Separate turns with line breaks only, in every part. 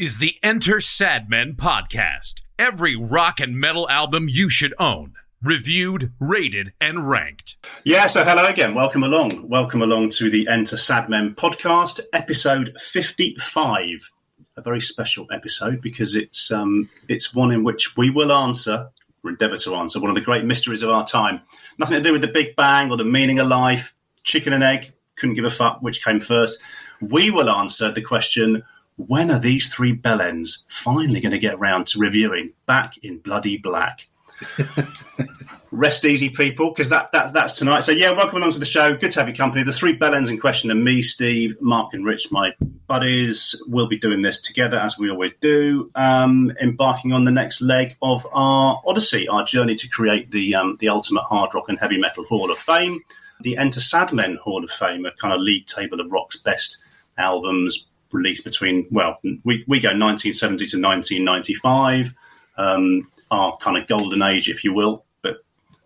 is the Enter Sadmen podcast. Every rock and metal album you should own. Reviewed, rated, and ranked.
Yeah, so hello again. Welcome along. Welcome along to the Enter Sadmen podcast, episode 55. A very special episode because it's um, it's one in which we will answer, or endeavour to answer, one of the great mysteries of our time. Nothing to do with the Big Bang or the meaning of life, chicken and egg, couldn't give a fuck which came first. We will answer the question when are these three bellends finally going to get around to reviewing Back in Bloody Black? Rest easy, people, because that, that that's tonight. So yeah, welcome along to the show. Good to have your company. The three bellends in question are me, Steve, Mark, and Rich, my buddies. We'll be doing this together as we always do, um, embarking on the next leg of our odyssey, our journey to create the um, the ultimate hard rock and heavy metal Hall of Fame, the Enter Sadmen Hall of Fame, a kind of league table of rock's best albums, released between well, we we go 1970 to 1995, um, our kind of golden age, if you will. But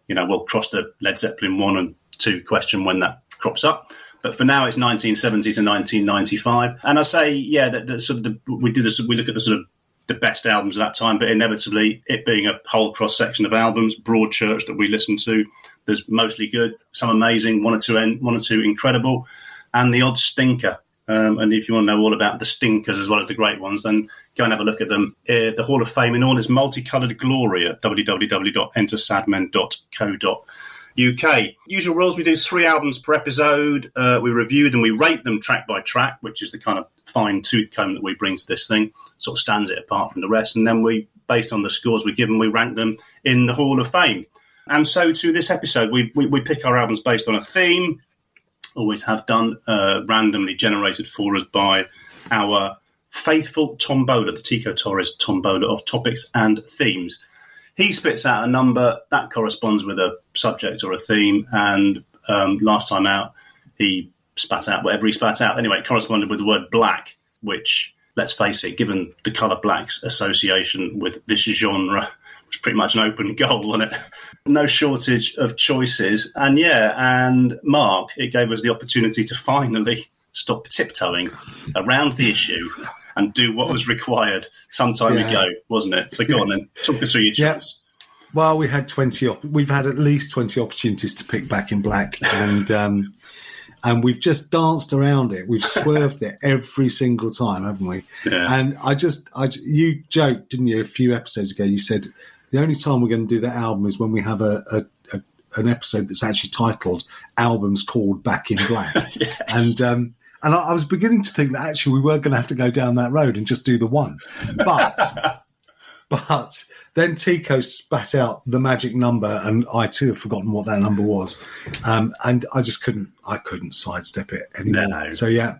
you know, we'll cross the Led Zeppelin one and two question when that crops up. But for now, it's 1970 to 1995, and I say, yeah, that, sort of the, we do this. We look at the sort of the best albums of that time, but inevitably, it being a whole cross section of albums, Broadchurch that we listen to, there's mostly good, some amazing, one or two, one or two incredible, and the odd stinker um, and if you want to know all about the stinkers as well as the great ones, then go and have a look at them. Uh, the Hall of Fame in all its multicoloured glory at www.entersadmen.co.uk. Usual rules: we do three albums per episode. Uh, we review them, we rate them track by track, which is the kind of fine tooth comb that we bring to this thing. Sort of stands it apart from the rest, and then we, based on the scores we give them, we rank them in the Hall of Fame. And so, to this episode, we, we, we pick our albums based on a theme always have done, uh, randomly generated for us by our faithful tombola, the Tico Torres tombola of topics and themes. He spits out a number that corresponds with a subject or a theme, and um, last time out, he spat out whatever he spat out. Anyway, it corresponded with the word black, which, let's face it, given the colour black's association with this genre, was pretty much an open goal, wasn't it? No shortage of choices. And yeah, and Mark, it gave us the opportunity to finally stop tiptoeing around the issue and do what was required some time yeah. ago, wasn't it? So go on then, talk us through your choice. Yeah.
Well, we had twenty. Op- we've had at least twenty opportunities to pick Back in Black, and um, and we've just danced around it. We've swerved it every single time, haven't we? Yeah. And I just, I you joked, didn't you, a few episodes ago? You said the only time we're going to do that album is when we have a, a, a an episode that's actually titled "Albums Called Back in Black," yes. and um, and I, I, was beginning to think that actually we were going to have to go down that road and just do the one, but but then Tico spat out the magic number, and I too have forgotten what that number was, um, and I just couldn't I couldn't sidestep it anymore. No. So yeah,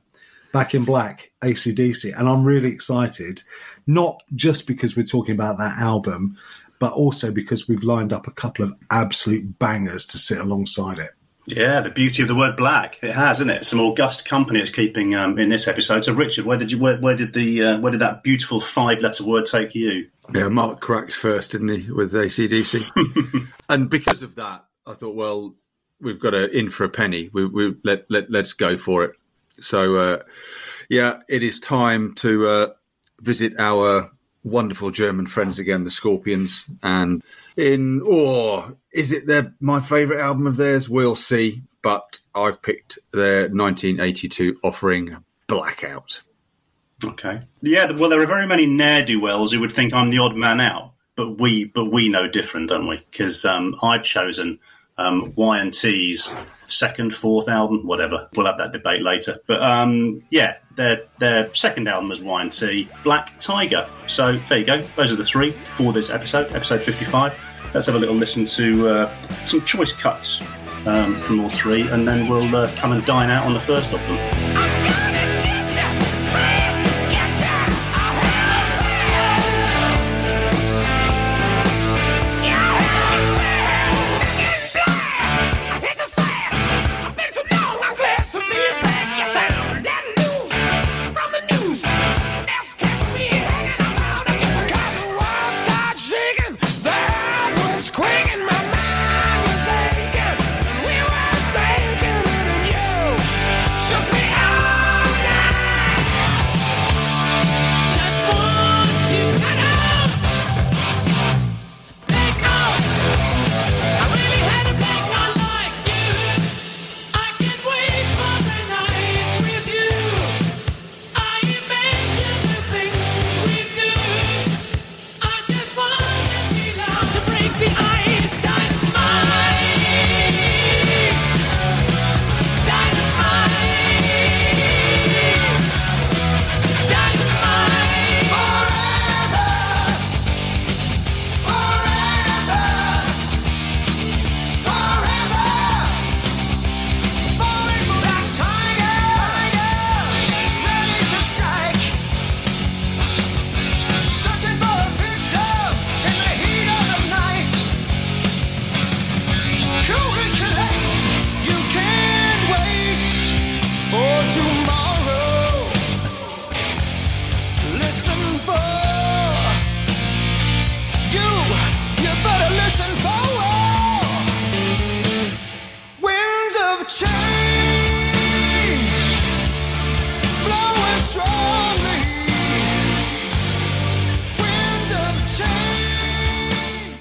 Back in Black, ACDC, and I'm really excited, not just because we're talking about that album, but also because we've lined up a couple of absolute bangers to sit alongside it.
Yeah, the beauty of the word black. It has, isn't it? Some august company it's keeping um, in this episode. So, Richard, where did you where, where did the uh, where did that beautiful five letter word take you?
Yeah, Mark cracked first, didn't he, with ACDC? and because of that, I thought, well, we've got to in for a penny. We, we let let let's go for it. So, uh, yeah, it is time to uh, visit our wonderful German friends again, the Scorpions. And in, or oh, is it their my favourite album of theirs? We'll see. But I've picked their 1982 offering, Blackout.
Okay. Yeah. Well, there are very many ne'er do wells who would think I'm the odd man out, but we but we know different, don't we? Because um, I've chosen um, second, fourth album, whatever. We'll have that debate later. But um, yeah, their their second album is Y and T, Black Tiger. So there you go. Those are the three for this episode, episode fifty-five. Let's have a little listen to uh, some choice cuts um, from all three, and then we'll uh, come and dine out on the first of them.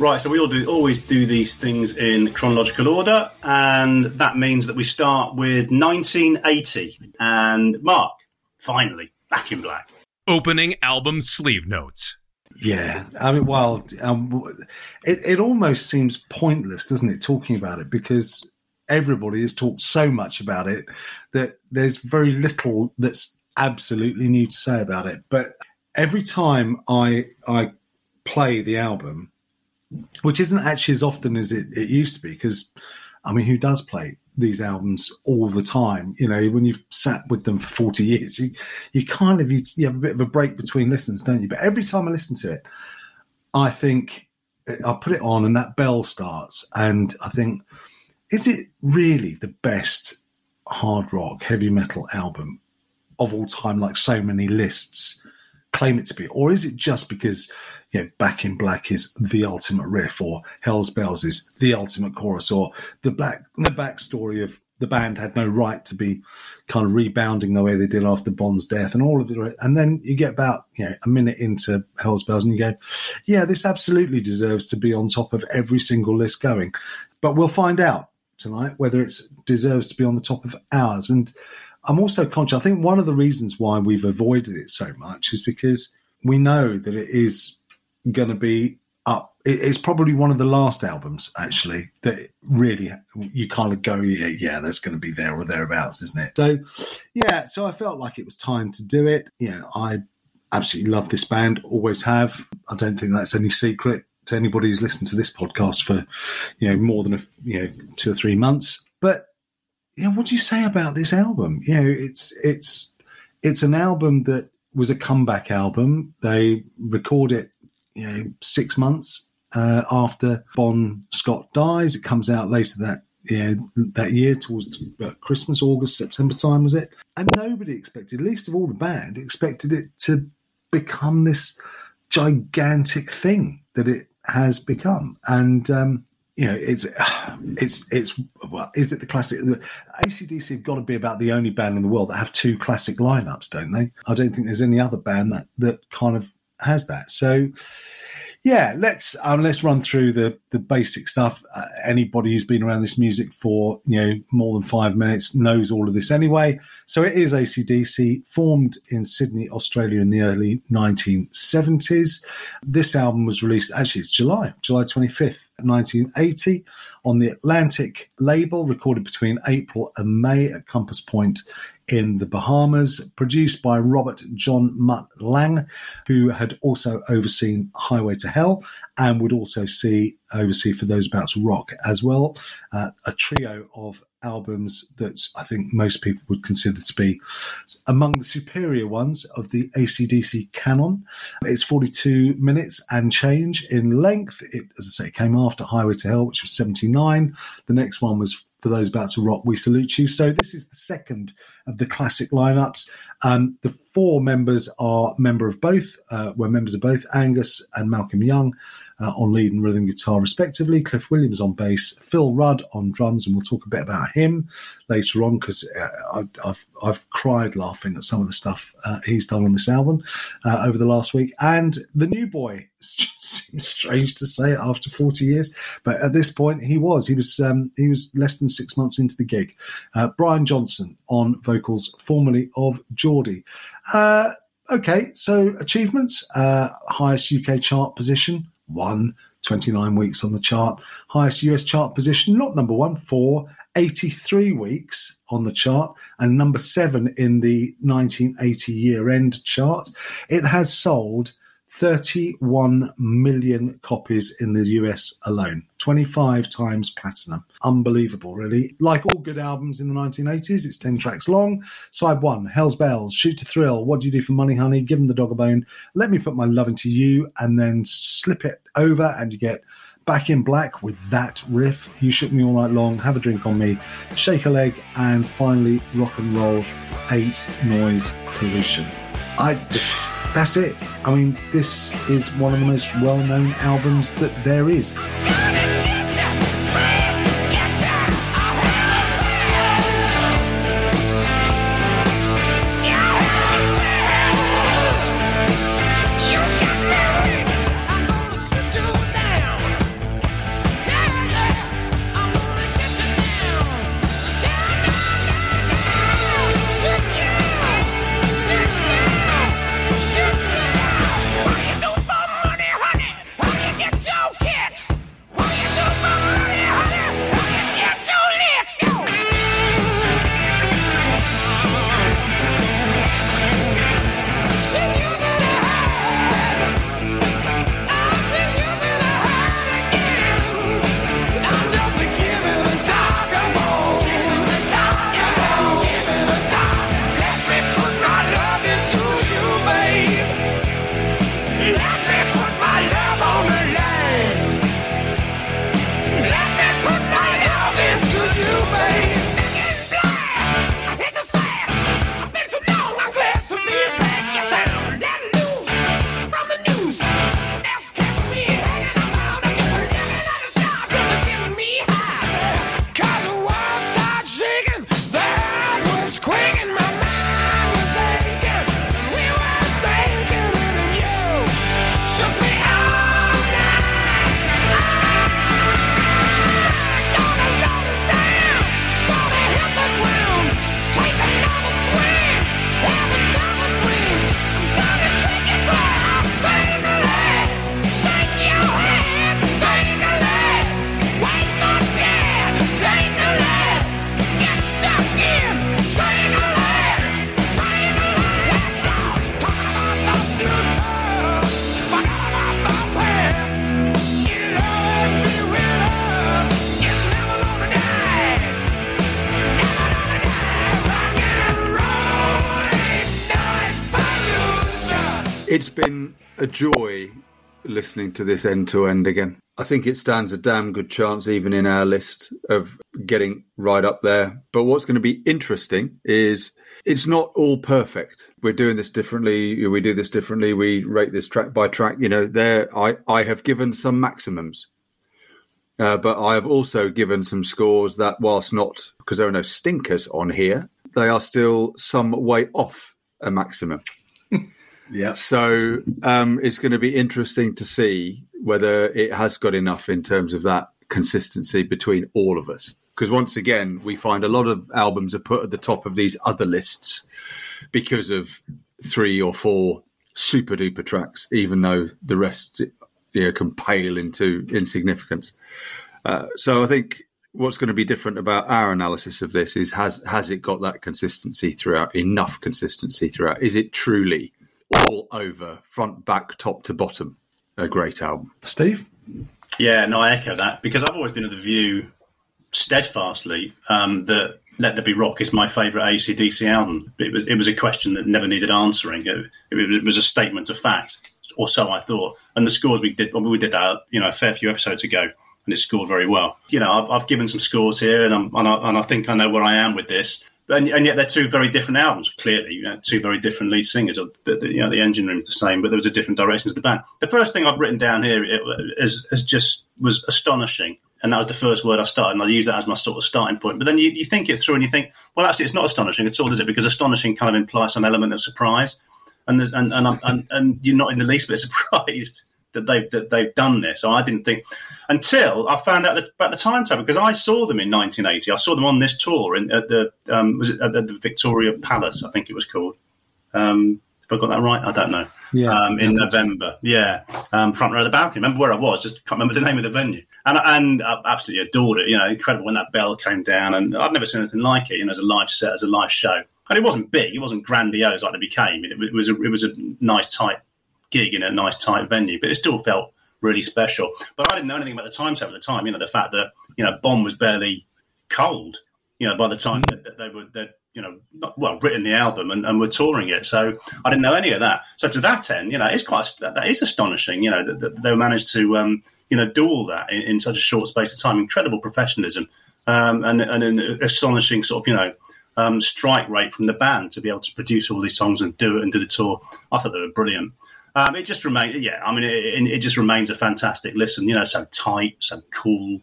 Right, so we all do always do these things in chronological order, and that means that we start with 1980. And Mark, finally, back in black.
Opening album sleeve notes.
Yeah, I mean, well, um, it, it almost seems pointless, doesn't it, talking about it because everybody has talked so much about it that there's very little that's absolutely new to say about it. But every time I I play the album, which isn't actually as often as it, it used to be because I mean, who does play these albums all the time? You know, when you've sat with them for 40 years, you, you kind of, you, you have a bit of a break between listens, don't you? But every time I listen to it, I think eh, I put it on and that bell starts and I think, is it really the best hard rock, heavy metal album of all time, like so many lists claim it to be? Or is it just because you know, Back in Black is the ultimate riff, or Hell's Bells is the ultimate chorus, or the black the backstory of the band had no right to be kind of rebounding the way they did after Bon's death, and all of it. And then you get about you know a minute into Hell's Bells, and you go, "Yeah, this absolutely deserves to be on top of every single list going." But we'll find out tonight whether it deserves to be on the top of ours. And I'm also conscious. I think one of the reasons why we've avoided it so much is because we know that it is going to be up. It's probably one of the last albums actually that really you kind of go, yeah, yeah, that's going to be there or thereabouts, isn't it? So, yeah, so I felt like it was time to do it. Yeah, I absolutely love this band, always have. I don't think that's any secret to anybody who's listened to this podcast for you know more than a you know two or three months. But you know, what do you say about this album? You know, it's it's it's an album that was a comeback album. They record it you know six months uh, after Bon Scott dies. It comes out later that you know, that year towards uh, Christmas, August, September time was it? And nobody expected, least of all the band, expected it to become this gigantic thing that it has become. And um, you know, it's it's it's well, is it the classic? ACDC have got to be about the only band in the world that have two classic lineups, don't they? I don't think there's any other band that that kind of has that. So yeah, let's um, let's run through the the basic stuff. Uh, anybody who's been around this music for you know more than five minutes knows all of this anyway. So it is ACDC, formed in Sydney, Australia, in the early 1970s. This album was released actually it's July, July 25th, 1980, on the Atlantic label, recorded between April and May at Compass Point in the Bahamas, produced by Robert John Mutt Lange, who had also overseen Highway to Hell and would also see oversee for those about to rock as well. Uh, a trio of albums that I think most people would consider to be among the superior ones of the ACDC canon. It's 42 minutes and change in length. It, as I say, came after Highway to Hell, which was 79. The next one was for those about to rock, we salute you. So this is the second of the classic lineups. Um, the four members are member of both. Uh, were members of both Angus and Malcolm Young uh, on lead and rhythm guitar, respectively. Cliff Williams on bass, Phil Rudd on drums, and we'll talk a bit about him later on because uh, I've I've cried laughing at some of the stuff uh, he's done on this album uh, over the last week. And the new boy seems strange to say it after forty years, but at this point he was he was um, he was less than six months into the gig. Uh, Brian Johnson on vocals, formerly of Geordie. Uh, okay, so achievements: highest UK chart position one, 29 weeks on the chart. Highest US chart position, not number one, for 83 weeks on the chart, and number seven in the 1980 year end chart. It has sold 31 million copies in the US alone, 25 times platinum. Unbelievable, really. Like all good albums in the 1980s, it's 10 tracks long. Side one, Hell's Bells, Shoot to Thrill, What Do You Do for Money, Honey, Give Give 'em the Dog a Bone, Let Me Put My Love Into You, and then slip it over, and you get Back in Black with that riff. You Shook Me All Night Long, Have a Drink on Me, Shake a Leg, and finally Rock and Roll Ain't Noise Pollution. I
that's it. I mean, this is one of the most well-known albums that there is. A joy listening to this end to end again. I think it stands a damn good chance, even in our list, of getting right up there. But what's going to be interesting is it's not all perfect. We're doing this differently. We do this differently. We rate this track by track. You know, there I, I have given some maximums. Uh, but I have also given some scores that, whilst not because there are no stinkers on here, they are still some way off a maximum.
Yeah.
So um, it's going to be interesting to see whether it has got enough in terms of that consistency between all of us. Because once again, we find a lot of albums are put at the top of these other lists because of three or four super duper tracks, even though the rest you know, can pale into insignificance. Uh, so I think what's going to be different about our analysis of this is has has it got that consistency throughout enough consistency throughout is it truly all over, front, back, top to bottom. A great album.
Steve?
Yeah, no, I echo that because I've always been of the view, steadfastly, um, that Let There Be Rock is my favourite ACDC album. It was it was a question that never needed answering. It, it, was a statement of fact, or so I thought. And the scores we did, we did that, you know, a fair few episodes ago, and it scored very well. You know, I've, I've given some scores here, and, I'm, and, I, and I think I know where I am with this and, and, yet they're two very different albums. Clearly, you know, two very different lead singers. The, the, you know, the engine room is the same, but there was a different direction to the band. The first thing I've written down here is, is just was astonishing, and that was the first word I started, and I use that as my sort of starting point. But then you, you think it through, and you think, well, actually, it's not astonishing at all, is it? Because astonishing kind of implies some element of surprise, and and and, and, and you're not in the least bit surprised that they've that they've done this. I didn't think until I found out about the timetable because I saw them in 1980. I saw them on this tour in, at the um, was it at the Victoria Palace? I think it was called. Um, have I got that right? I don't know.
Yeah,
um, in November. Yeah, um, front row of the balcony. Remember where I was? Just can't remember the name of the venue. And and I absolutely adored it. You know, incredible when that bell came down, and I'd never seen anything like it. You know, as a live set, as a live show. And it wasn't big. It wasn't grandiose like it became. It, it was a, it was a nice tight gig in a nice tight venue, but it still felt really special. But I didn't know anything about the time set at the time. You know, the fact that you know Bon was barely cold. You know, by the time that, that they were that you know not, well written the album and, and were touring it, so I didn't know any of that. So to that end, you know, it's quite that is astonishing. You know that, that they managed to um, you know do all that in, in, such a short space of time. Incredible professionalism um, and, and an astonishing sort of you know um, strike rate from the band to be able to produce all these songs and do it and do the tour. I thought they were brilliant. Um, it just remains, yeah. I mean, it, it, just remains a fantastic listen. You know, so tight, so cool,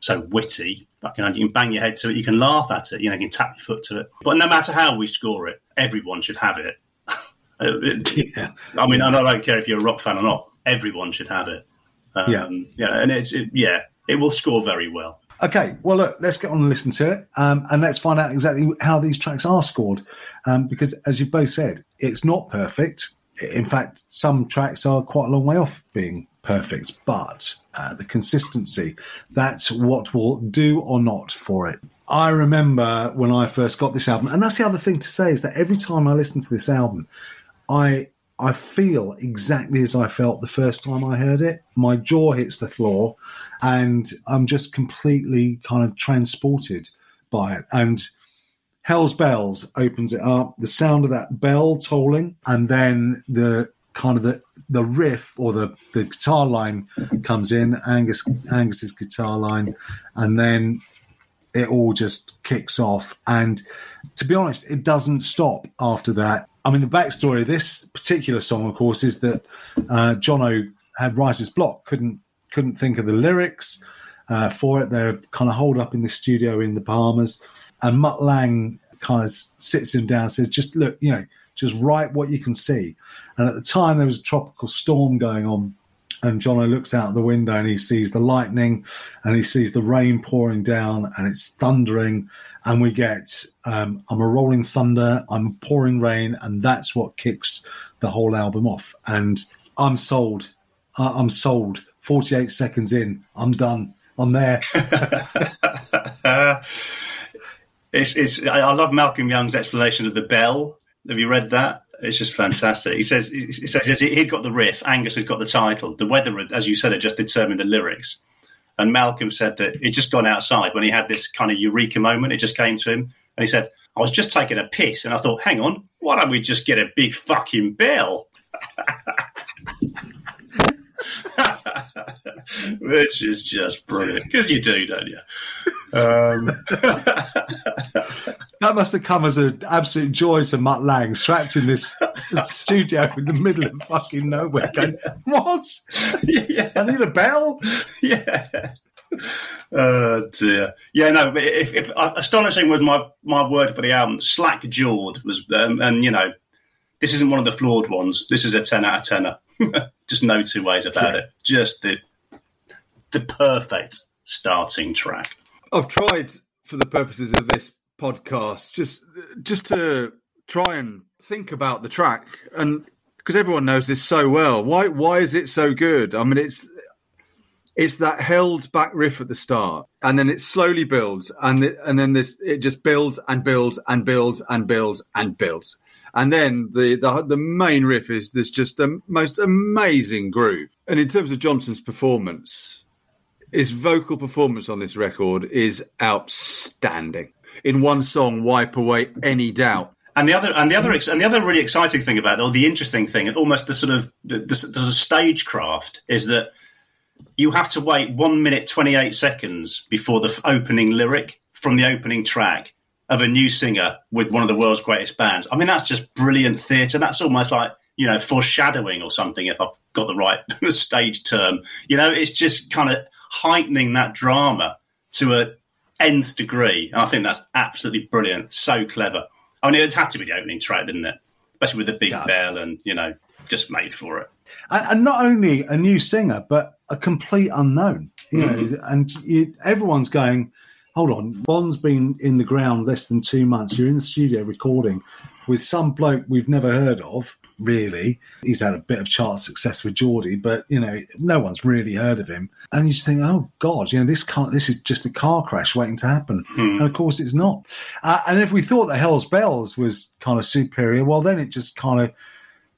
so witty. Like, you, can bang your head to it, you can laugh at it, you know, you can tap your foot to it. But no matter how we score it, everyone should have it. yeah. I mean, I don't care if you're a rock fan or not. Everyone should have it. Um, yeah, yeah, and it's it, yeah, it will score very well.
Okay, well, look, let's get on and listen to it, um, and let's find out exactly how these tracks are scored. Um, because, as you both said, it's not perfect. In fact, some tracks are quite a long way off being perfect, but uh, the consistency, that's what will do or not for it. I remember when I first got this album, and that's the other thing to say is that every time I listen to this album, I I feel exactly as I felt the first time I heard it. My jaw hits the floor, and I'm just completely kind of transported by it. And Hell's Bells opens it up. The sound of that bell tolling, and then the kind of the the riff or the the guitar line comes in. Angus Angus's guitar line, and then it all just kicks off. And to be honest, it doesn't stop after that. I mean, the backstory of this particular song, of course, is that uh, Jono had writer's block, couldn't couldn't think of the lyrics uh, for it. They're kind of holed up in the studio in the Bahamas, and Mutt Lange kind of sits him down, and says, "Just look, you know, just write what you can see." And at the time, there was a tropical storm going on, and Jono looks out the window and he sees the lightning, and he sees the rain pouring down, and it's thundering, and we get um, I'm a rolling thunder, I'm pouring rain, and that's what kicks the whole album off. And I'm sold. I'm sold. 48 seconds in, I'm done. I'm there.
it's, it's, I love Malcolm Young's explanation of the bell. Have you read that? It's just fantastic. He says, he says he'd got the riff, Angus had got the title. The weather, as you said, had just determined the lyrics. And Malcolm said that he'd just gone outside when he had this kind of eureka moment. It just came to him. And he said, I was just taking a piss. And I thought, hang on, why don't we just get a big fucking bell? Which is just brilliant. Because you do, don't you? Um,
that must have come as an absolute joy to Mutt Lange, trapped in this studio in the middle of fucking nowhere. Going, what? Yeah. I need a bell.
Yeah. Oh dear. Yeah, no. But if, if uh, astonishing was my my word for the album, slack jawed was, um, and you know, this isn't one of the flawed ones. This is a ten out of ten. Just no two ways about yeah. it. Just the the perfect starting track.
I've tried for the purposes of this podcast just just to try and think about the track and because everyone knows this so well. Why why is it so good? I mean, it's it's that held back riff at the start, and then it slowly builds, and the, and then this it just builds and builds and builds and builds and builds, and then the the the main riff is this just a most amazing groove. And in terms of Johnson's performance, his vocal performance on this record is outstanding. In one song, wipe away any doubt.
And the other, and the other, and the other really exciting thing about it, or the interesting thing, and almost the sort of the, the, the stagecraft, is that you have to wait one minute twenty eight seconds before the opening lyric from the opening track of a new singer with one of the world's greatest bands. I mean, that's just brilliant theatre. That's almost like you know foreshadowing or something, if I've got the right stage term. You know, it's just kind of heightening that drama to a nth degree. And I think that's absolutely brilliant. So clever. I mean, it had to be the opening track, didn't it? Especially with the big yeah. bell and, you know, just made for it.
And not only a new singer, but a complete unknown. You mm-hmm. know, and you, everyone's going, hold on, Bon's been in the ground less than two months. You're in the studio recording with some bloke we've never heard of really. He's had a bit of chart success with Geordie, but you know, no one's really heard of him. And you just think, oh God, you know, this car, this is just a car crash waiting to happen. Hmm. And of course, it's not. Uh, and if we thought that Hell's Bells was kind of superior, well, then it just kind of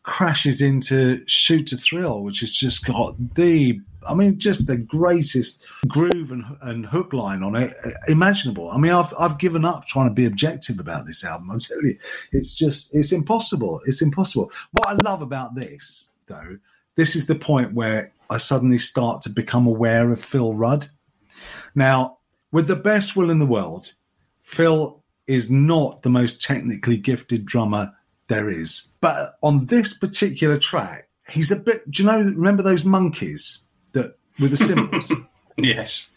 crashes into Shoot to Thrill, which has just got the I mean, just the greatest groove and, and hook line on it uh, imaginable. I mean, I've I've given up trying to be objective about this album. I tell you, it's just it's impossible. It's impossible. What I love about this, though, this is the point where I suddenly start to become aware of Phil Rudd. Now, with the best will in the world, Phil is not the most technically gifted drummer there is. But on this particular track, he's a bit. Do you know? Remember those monkeys with the cymbals?
yes.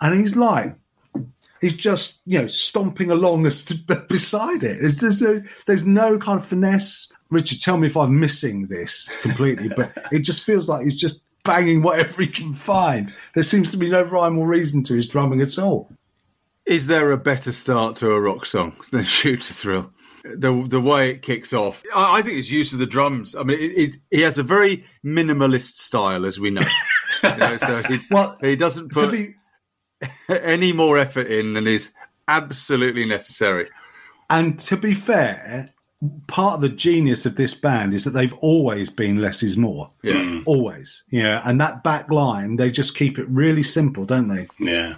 And he's like, he's just you know stomping along as to, beside it. There's, there's, uh, no, there's no kind of finesse. Richard, tell me if I'm missing this completely, but it just feels like he's just banging whatever he can find. There seems to be no rhyme or reason to his drumming at all.
Is there a better start to a rock song than Shoot to Thrill? The the way it kicks off, I, I think his use of the drums. I mean, it, it, he has a very minimalist style, as we know. You know so he, well, he doesn't put be, any more effort in than is absolutely necessary.
And to be fair, part of the genius of this band is that they've always been less is more.
Yeah.
Always. Yeah. And that back line, they just keep it really simple, don't they?
Yeah.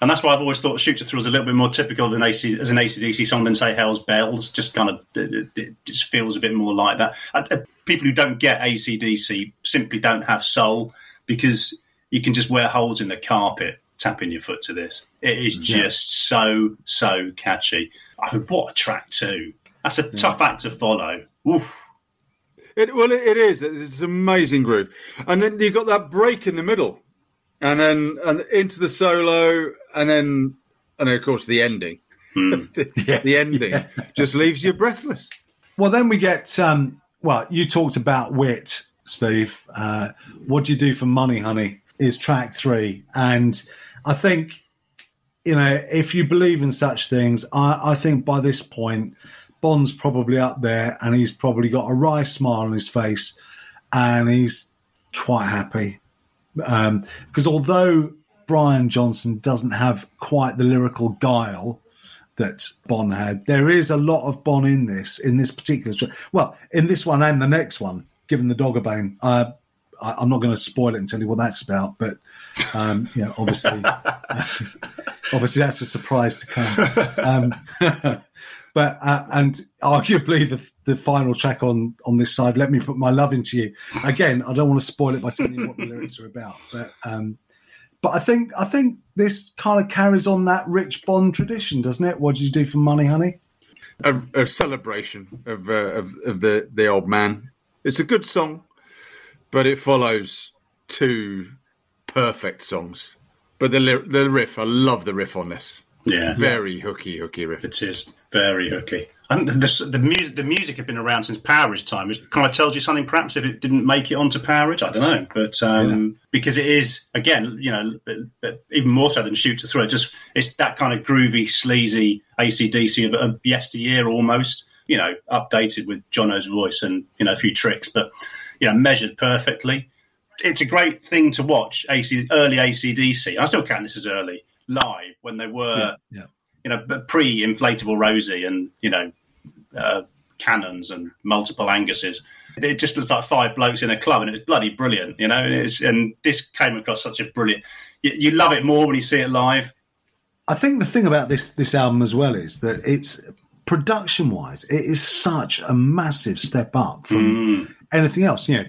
And that's why I've always thought Shoot to Thrill was a little bit more typical than AC, as an ACDC song than, say, Hell's Bells. Just kind of, it, it just feels a bit more like that. Uh, people who don't get ACDC simply don't have soul because you can just wear holes in the carpet tapping your foot to this. It is just yeah. so, so catchy. I mean, what a track, too. That's a yeah. tough act to follow. Oof.
It, well, it is. It's an amazing groove. And then you've got that break in the middle and then and into the solo, and then and then of course the ending.
Mm.
the, yeah, the, ending yeah. just leaves you breathless.
Well, then we get. Um, well, you talked about wit, Steve. Uh, what do you do for money, honey? Is track three, and I think you know if you believe in such things, I, I think by this point. Bon's probably up there, and he's probably got a wry smile on his face, and he's quite happy. Because um, although Brian Johnson doesn't have quite the lyrical guile that Bon had, there is a lot of Bon in this, in this particular. Well, in this one and the next one, given the dog a bone. Uh, I, am not going to spoil it and tell you what that's about, but um, you know, obviously, obviously that's a surprise to come. Um, but uh, and arguably the the final track on on this side, "Let Me Put My Love Into You." Again, I don't want to spoil it by telling you what the lyrics are about, but um, but I think I think this kind of carries on that rich Bon tradition, doesn't it? What did you do for money, honey?
A, a celebration of, uh, of of the the old man. It's a good song, but it follows two perfect songs. But the the riff, I love the riff on this.
Yeah,
very hooky, hooky riff.
It is very hooky. And the, the, the, music, the music had been around since Powerage time. It kind of tells you something, perhaps, if it didn't make it onto Powerage. I don't know, but um, yeah. because it is again, you know, even more so than Shoot to Thrill. Just it's that kind of groovy, sleazy ACDC of, of yesteryear almost. You know, updated with Jono's voice and you know a few tricks, but you know, measured perfectly. It's a great thing to watch. AC, early ACDC. I still count this as early live when they were,
yeah, yeah.
you know, pre inflatable Rosie and you know, uh, cannons and multiple Anguses. It just looks like five blokes in a club, and it was bloody brilliant, you know. And, and this came across such a brilliant. You, you love it more when you see it live.
I think the thing about this this album as well is that it's production wise, it is such a massive step up from mm. anything else. You know,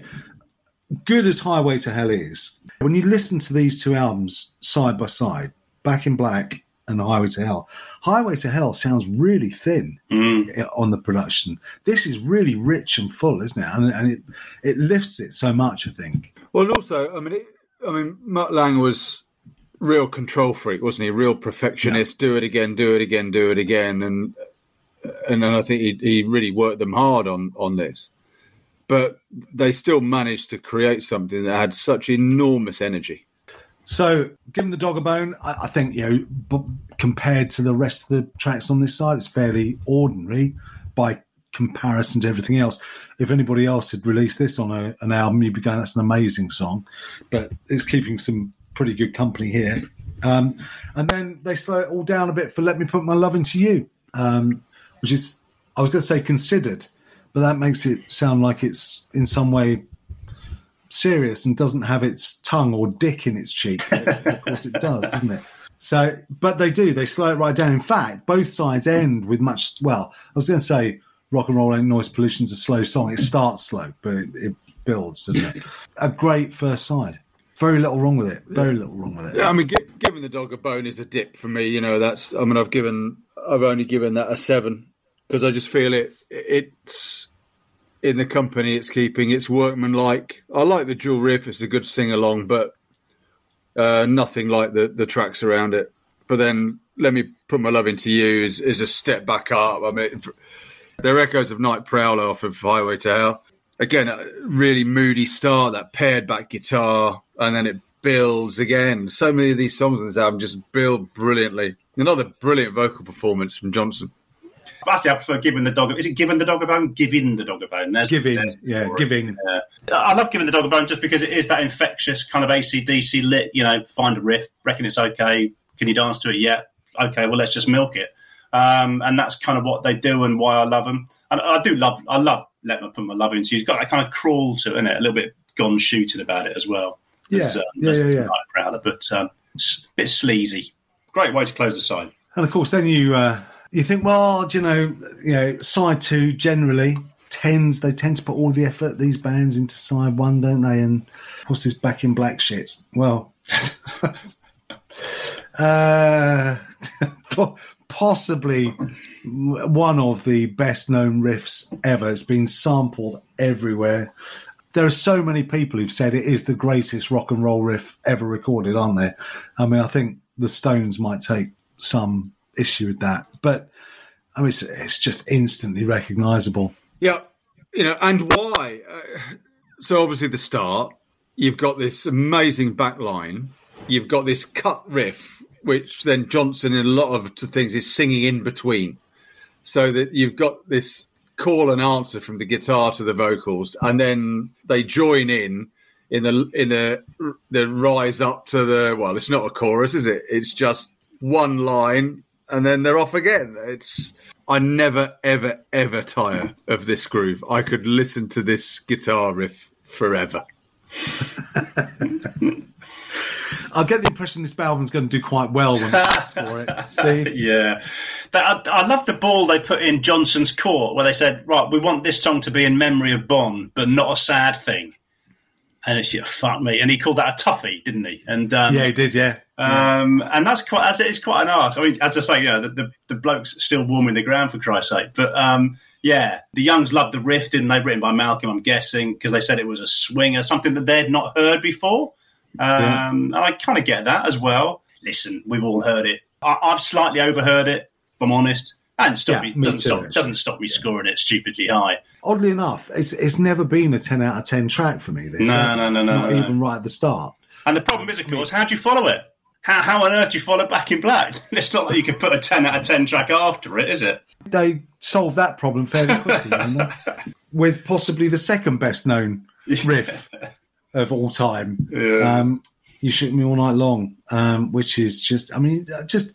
good as Highway to Hell is, when you listen to these two albums side by side, Back in Black and Highway to Hell. Highway to Hell sounds really thin
mm.
on the production. This is really rich and full, isn't it? And, and it it lifts it so much. I think.
Well, also, I mean, it, I mean, Mutt Lange was real control freak, wasn't he? Real perfectionist. Yeah. Do it again, do it again, do it again, and and I think he, he really worked them hard on on this. But they still managed to create something that had such enormous energy.
So, given the dog a bone, I, I think you know, b- compared to the rest of the tracks on this side, it's fairly ordinary by comparison to everything else. If anybody else had released this on a, an album, you'd be going, "That's an amazing song," but it's keeping some pretty good company here. Um, and then they slow it all down a bit for "Let Me Put My Love Into You," um, which is, I was going to say considered, but that makes it sound like it's in some way serious and doesn't have its tongue or dick in its cheek. of course, it does, doesn't it? So, but they do. They slow it right down. In fact, both sides end with much. Well, I was going to say rock and roll ain't noise pollution's a slow song. It starts slow, but it, it builds, doesn't it? a great first side. Very little wrong with it. Very little wrong with it.
Yeah, I mean, giving the dog a bone is a dip for me. You know, that's. I mean, I've given I've only given that a seven because I just feel it. It's in the company it's keeping. It's workmanlike. I like the dual riff. It's a good sing along, but uh, nothing like the the tracks around it. But then let me put my love into you is, is a step back up. I mean, they're echoes of Night Prowler off of Highway to Hell. Again, a really moody start, that pared back guitar, and then it builds again. So many of these songs on this album just build brilliantly. Another brilliant vocal performance from Johnson.
Actually, I prefer giving the dog. Is it giving the dog a bone? Giving the dog a bone.
There's giving, there's yeah, giving.
Uh, I love giving the dog a bone just because it is that infectious kind of ACDC lit. You know, find a riff, reckon it's okay. Can you dance to it yet? Okay, well let's just milk it. Um, and that's kind of what they do and why I love them. And I do love, I love Let Me Put My Love Into. He's got that kind of crawl to it, it? a little bit gone shooting about it as well.
Yeah, as, um, yeah, yeah, yeah.
Prowler, but um, a bit sleazy. Great way to close the side.
And of course, then you uh, you think, well, you know, you know, side two generally tends they tend to put all the effort these bands into side one, don't they? And of course, this back in black shit. Well, uh, possibly one of the best known riffs ever. It's been sampled everywhere. There are so many people who've said it is the greatest rock and roll riff ever recorded, aren't there? I mean, I think the Stones might take some issue with that, but I mean, it's, it's just instantly recognizable.
Yeah, you know, and why? Uh, so obviously, the start, you've got this amazing back line, you've got this cut riff which then Johnson in a lot of things is singing in between, so that you've got this call and answer from the guitar to the vocals, and then they join in in the in the the rise up to the well, it's not a chorus, is it? It's just one line, and then they're off again. It's I never ever ever tire of this groove. I could listen to this guitar riff forever.
I get the impression this album's going to do quite well when we ask for it, Steve.
yeah, I, I, love the ball they put in Johnson's court where they said, "Right, we want this song to be in memory of Bon, but not a sad thing." And it's yeah, fuck me, and he called that a toughie, didn't he? And
um, yeah, he did, yeah.
Um, and that's quite as it's quite an art. I mean, as I say, you know, the, the, the bloke's still warming the ground for Christ's sake. But um, yeah, the Youngs loved the riff, didn't they? Written by Malcolm, I'm guessing, because they said it was a swinger, something that they'd not heard before. Um, yeah. And I kind of get that as well. Listen, we've all heard it. I, have slightly overheard it, if I'm honest. And stop yeah, me, doesn't, too, stop, doesn't stop me scoring it stupidly high.
Oddly enough, it's, it's never been a 10 out of 10 track for me. This,
no, no, no, no.
Not
no.
even right at the start.
And the problem is, of course, how do you follow it? How, how on earth do you follow Back in Black? it's not like you can put a 10 out of 10 track after it, is it?
They solved that problem fairly quickly, with possibly the second best known riff of all time. Yeah. Um, you shoot me all night long, um, which is just, I mean, just,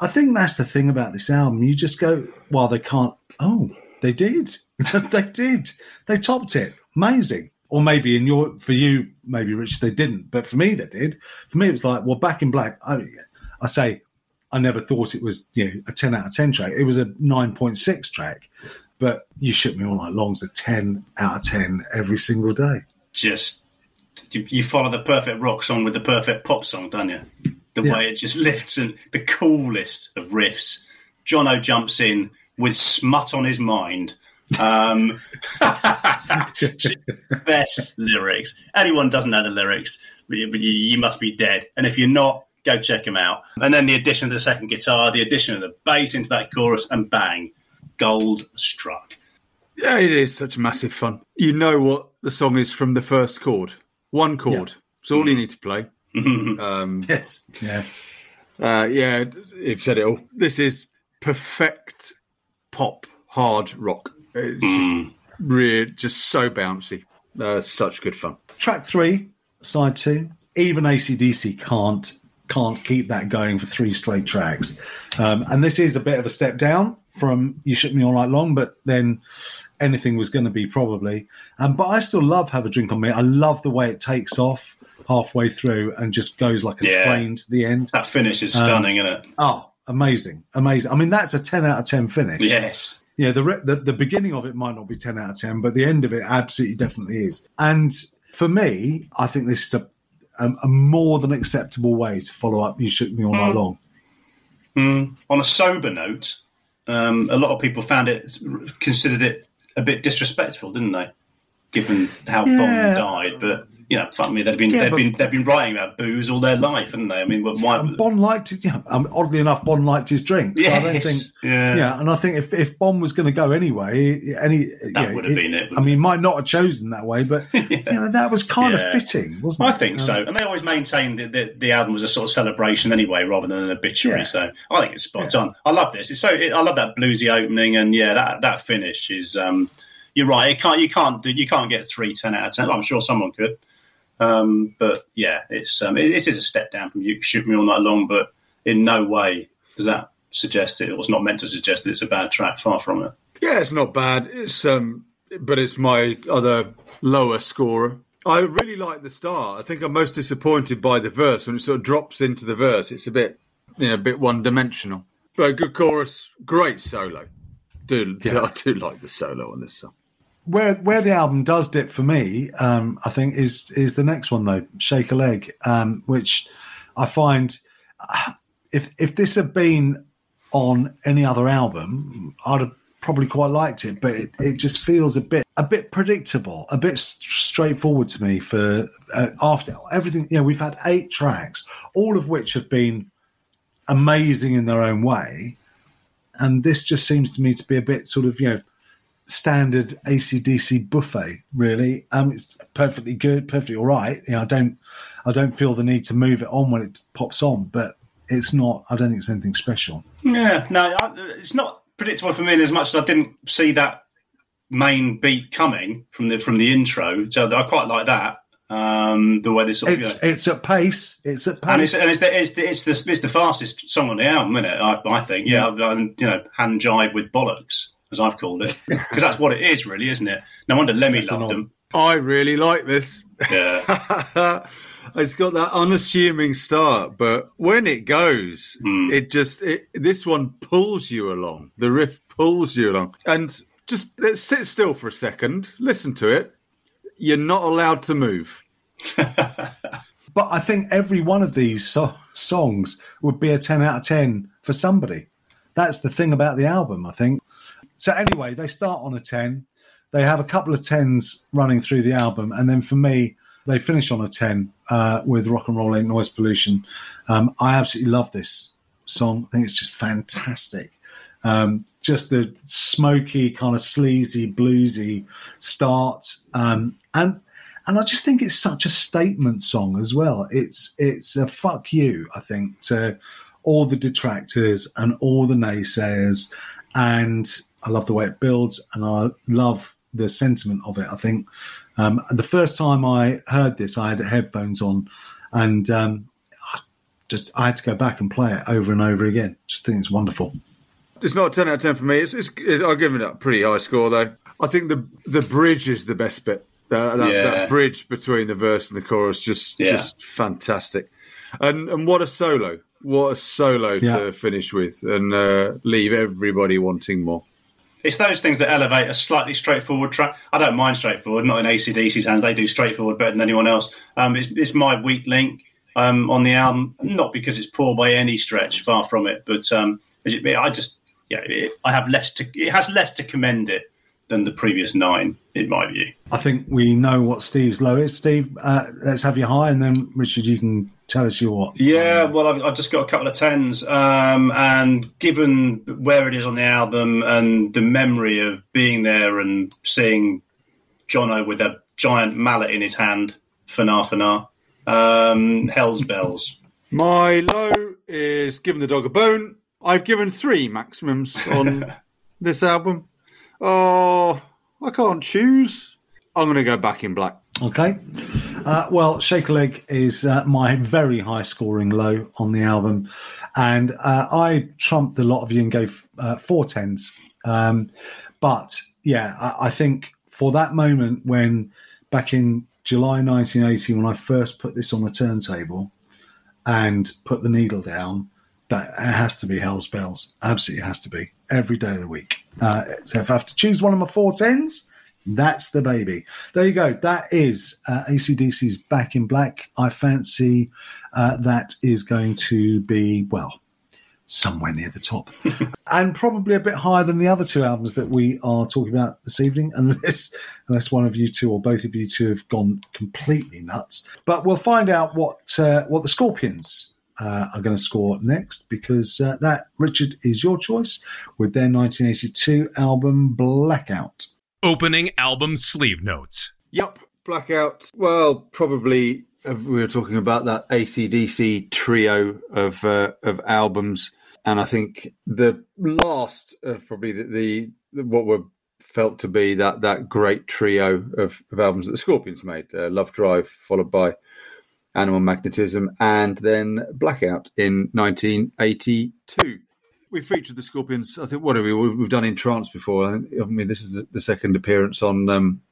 I think that's the thing about this album. You just go, well, they can't, oh, they did. they did. They topped it. Amazing. Or maybe in your, for you, maybe Rich, they didn't. But for me, they did. For me, it was like, well, Back in Black, I, I say, I never thought it was, you know, a 10 out of 10 track. It was a 9.6 track. But You Shook Me All Night Long is a 10 out of 10 every single day.
Just you follow the perfect rock song with the perfect pop song, don't you? The yeah. way it just lifts and the coolest of riffs. Jono jumps in with smut on his mind. Um, best lyrics. Anyone doesn't know the lyrics, you, you must be dead. And if you're not, go check them out. And then the addition of the second guitar, the addition of the bass into that chorus, and bang, gold struck.
Yeah, it is such massive fun. You know what the song is from the first chord. One chord. Yeah. It's all you need to play.
um, yes.
Yeah. Uh, yeah, you've said it all. This is perfect pop, hard rock. It's just mm. really, just so bouncy. Uh, such good fun.
Track three, side two. Even ACDC can't can't keep that going for three straight tracks. Um, and this is a bit of a step down from You Shook Me All Night Long, but then anything was going to be probably. Um, but I still love Have a Drink on Me. I love the way it takes off halfway through and just goes like a yeah. train to the end.
That finish is stunning, um, isn't it?
Oh, amazing, amazing. I mean, that's a ten out of ten finish.
Yes.
Yeah, the, the the beginning of it might not be ten out of ten, but the end of it absolutely definitely is. And for me, I think this is a a, a more than acceptable way to follow up. You shook me all night mm. long.
Mm. On a sober note, um, a lot of people found it, considered it a bit disrespectful, didn't they? Given how yeah. Bon died, but you know, fuck me, they've been yeah, they've but, been they've been writing about booze all their life, haven't they? I mean, why?
And Bon liked it. Yeah, um, oddly enough, Bon liked his drink. So yes. I don't think. Yeah. yeah, and I think if if Bon was going to go anyway, any
that would have been it.
I mean, might not have chosen that way, but yeah. you know that was kind yeah. of fitting, wasn't
it?
I
think um, so. And they always maintained that the, the, album was a sort of celebration anyway, rather than an obituary. So I think it's spot on. I love this. It's so it, I love that bluesy opening, and yeah, that that finish is. um you're right. It can't. You can't do. You can't get three ten out of ten. I'm sure someone could. Um, but yeah, it's um, it, it is a step down from you shook me all night long, but in no way does that suggest it. It was not meant to suggest that it's a bad track. Far from it.
Yeah, it's not bad. It's um, but it's my other lower scorer. I really like the start. I think I'm most disappointed by the verse when it sort of drops into the verse. It's a bit, you know, a bit one dimensional. But good chorus, great solo. Do yeah. I do like the solo on this song
where where the album does dip for me, um, I think is is the next one though, "Shake a Leg," um, which I find uh, if if this had been on any other album, I'd have probably quite liked it, but it, it just feels a bit a bit predictable, a bit straightforward to me. For uh, after everything, you know, we've had eight tracks, all of which have been amazing in their own way, and this just seems to me to be a bit sort of you know standard ACDC buffet. Really, um, it's perfectly good, perfectly all right. You know, I don't, I don't feel the need to move it on when it pops on, but it's not. I don't think it's anything special.
Yeah, no, it's not predictable for me in as much as I didn't see that main beat coming from the from the intro. So I quite like that. Um, the way this
sort of, it's, you know, it's at pace. It's at pace,
and it's, and it's, the, it's, the, it's the it's the fastest song on the album, isn't it? I, I think. Yeah, yeah. I, you know, hand jive with bollocks as I've called it, because that's what it is, really, isn't it? No wonder Lemmy that's loved them.
I really like this.
Yeah.
it's got that unassuming start, but when it goes, mm. it just it, this one pulls you along. The riff pulls you along, and just let's sit still for a second, listen to it. You're not allowed to move.
but I think every one of these so- songs would be a ten out of ten for somebody. That's the thing about the album. I think so anyway, they start on a 10. They have a couple of 10s running through the album. And then for me, they finish on a 10 uh, with Rock and Roll Ain't Noise Pollution. Um, I absolutely love this song. I think it's just fantastic. Um, just the smoky, kind of sleazy, bluesy start. Um, and and I just think it's such a statement song as well. It's it's a fuck you, I think, to all the detractors and all the naysayers and I love the way it builds, and I love the sentiment of it. I think um, the first time I heard this, I had headphones on, and um, I just I had to go back and play it over and over again. Just think it's wonderful.
It's not a ten out of ten for me. It's, it's, it's I'll give it a pretty high score though. I think the the bridge is the best bit. That, that, yeah. that bridge between the verse and the chorus just yeah. just fantastic. And and what a solo! What a solo yeah. to finish with and uh, leave everybody wanting more
it's those things that elevate a slightly straightforward track. I don't mind straightforward, not in ACDC's hands. They do straightforward better than anyone else. Um, it's, it's, my weak link um, on the album, not because it's poor by any stretch, far from it. But um, I just, yeah, it, I have less to. It has less to commend it than the previous nine, in my view.
I think we know what Steve's low is. Steve, uh, let's have your high, and then Richard, you can tell us your. What.
Yeah, well, I've, I've just got a couple of tens, um, and given where it is on the album and the memory of being there and seeing Jono with a giant mallet in his hand, fana fana, um, Hell's Bells.
My low is giving the dog a bone. I've given three maximums on this album. Oh, I can't choose. I'm going to go back in black.
Okay. Uh, well, Shake a Leg is uh, my very high scoring low on the album. And uh, I trumped a lot of you and gave uh, four tens. Um, but yeah, I, I, think for that moment when back in July 1980, when I first put this on a turntable and put the needle down, that it has to be Hell's Bells. Absolutely has to be every day of the week. Uh, so if I have to choose one of my four tens, that's the baby. There you go. That is uh, ACDC's Back in Black. I fancy uh, that is going to be, well, somewhere near the top, and probably a bit higher than the other two albums that we are talking about this evening, unless unless one of you two or both of you two have gone completely nuts. But we'll find out what uh, what the Scorpions uh, are going to score next because uh, that Richard is your choice with their 1982 album Blackout.
Opening album sleeve notes.
Yep, Blackout. Well, probably uh, we were talking about that ACDC trio of uh, of albums, and I think the last of probably the, the, what were felt to be that that great trio of, of albums that the Scorpions made, uh, Love Drive, followed by Animal Magnetism, and then Blackout in 1982. We featured the Scorpions. I think what have we? We've done in trance before. I, think, I mean, this is the second appearance on um,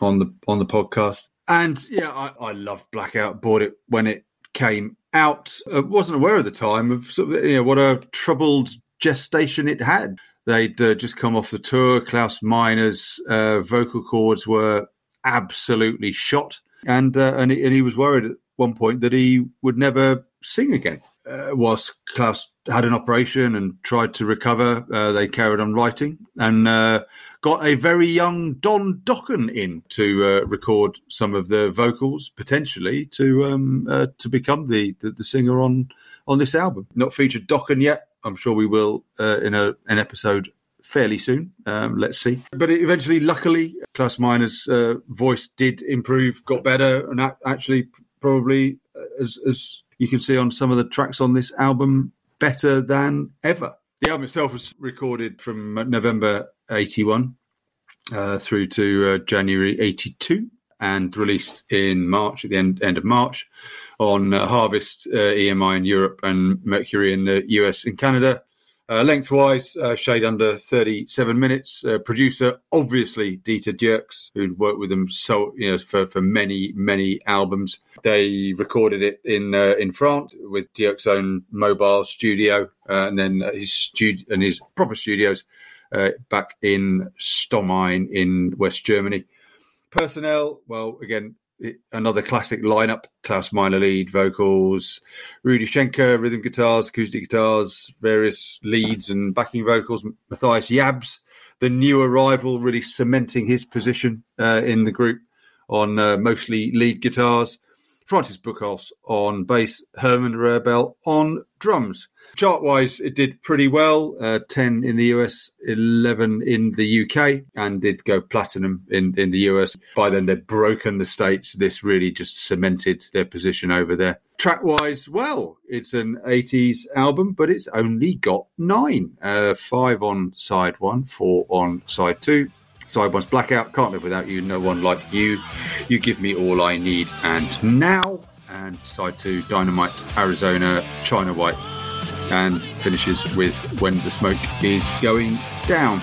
on the on the podcast. And yeah, I, I loved Blackout. Bought it when it came out. I wasn't aware at the time of sort of, you know what a troubled gestation it had. They'd uh, just come off the tour. Klaus Meine's uh, vocal cords were absolutely shot, and uh, and, he, and he was worried at one point that he would never sing again. Uh, whilst Klaus had an operation and tried to recover, uh, they carried on writing and uh, got a very young Don Dokken in to uh, record some of the vocals, potentially to um, uh, to become the, the, the singer on on this album. Not featured Dokken yet. I'm sure we will uh, in a an episode fairly soon. Um, let's see. But eventually, luckily, Klaus Meine's voice did improve, got better, and actually probably as as you can see on some of the tracks on this album better than ever. The album itself was recorded from November 81 uh, through to uh, January 82 and released in March, at the end, end of March, on uh, Harvest uh, EMI in Europe and Mercury in the US and Canada. Uh, lengthwise, uh, shade under 37 minutes. Uh, producer, obviously, Dieter Dierks, who'd worked with them so you know for, for many many albums. They recorded it in in France with Dierks' own mobile studio, and then his studio and his proper studios uh, back in Stommeln in West Germany. Personnel, well, again, another classic lineup: Klaus Meine lead vocals, Rudy Schenker rhythm guitars, acoustic guitars, various leads and backing vocals. Matthias Jabs, the new arrival, really cementing his position uh, in the group on uh, mostly lead guitars. Francis Buchholz on bass, Herman Rarebell on drums. Chart wise, it did pretty well uh, 10 in the US, 11 in the UK, and did go platinum in, in the US. By then, they'd broken the States. This really just cemented their position over there. Track wise, well, it's an 80s album, but it's only got nine uh, five on side one, four on side two. Side one's Blackout, Can't Live Without You, No One Like You, You Give Me All I Need. And Now, and side two, Dynamite, Arizona, China White, and finishes with When the Smoke is Going Down.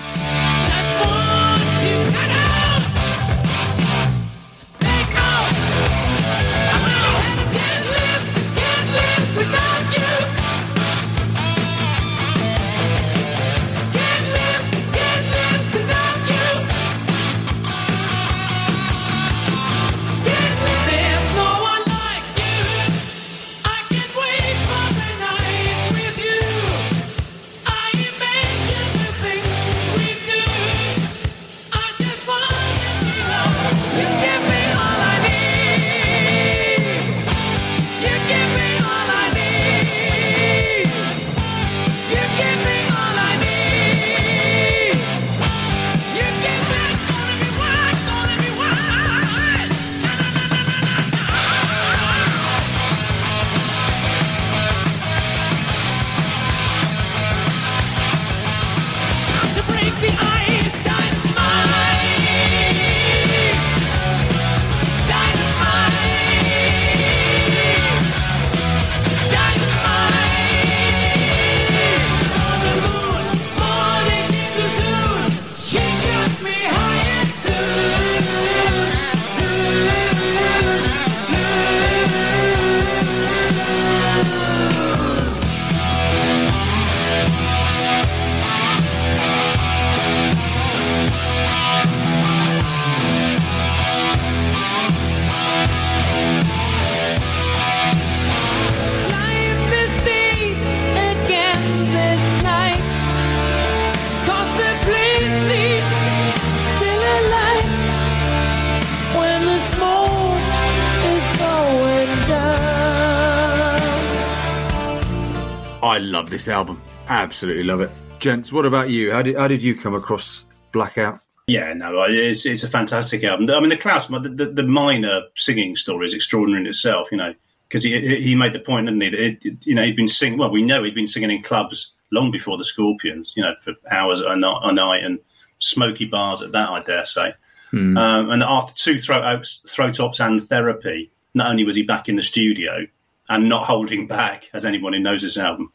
I love this album. Absolutely love it. Gents, what about you? How did how did you come across Blackout?
Yeah, no, it's it's a fantastic album. I mean, the Klaus, the, the, the Meine singing story is extraordinary in itself. You know, because he he made the point, didn't he? That it, you know he'd been singing. Well, we know he'd been singing in clubs long before the Scorpions. You know, for hours a night, a night and smoky bars at that. I dare say. Hmm. Um, and after two throat throat ops and therapy, not only was he back in the studio and not holding back, as anyone who knows this album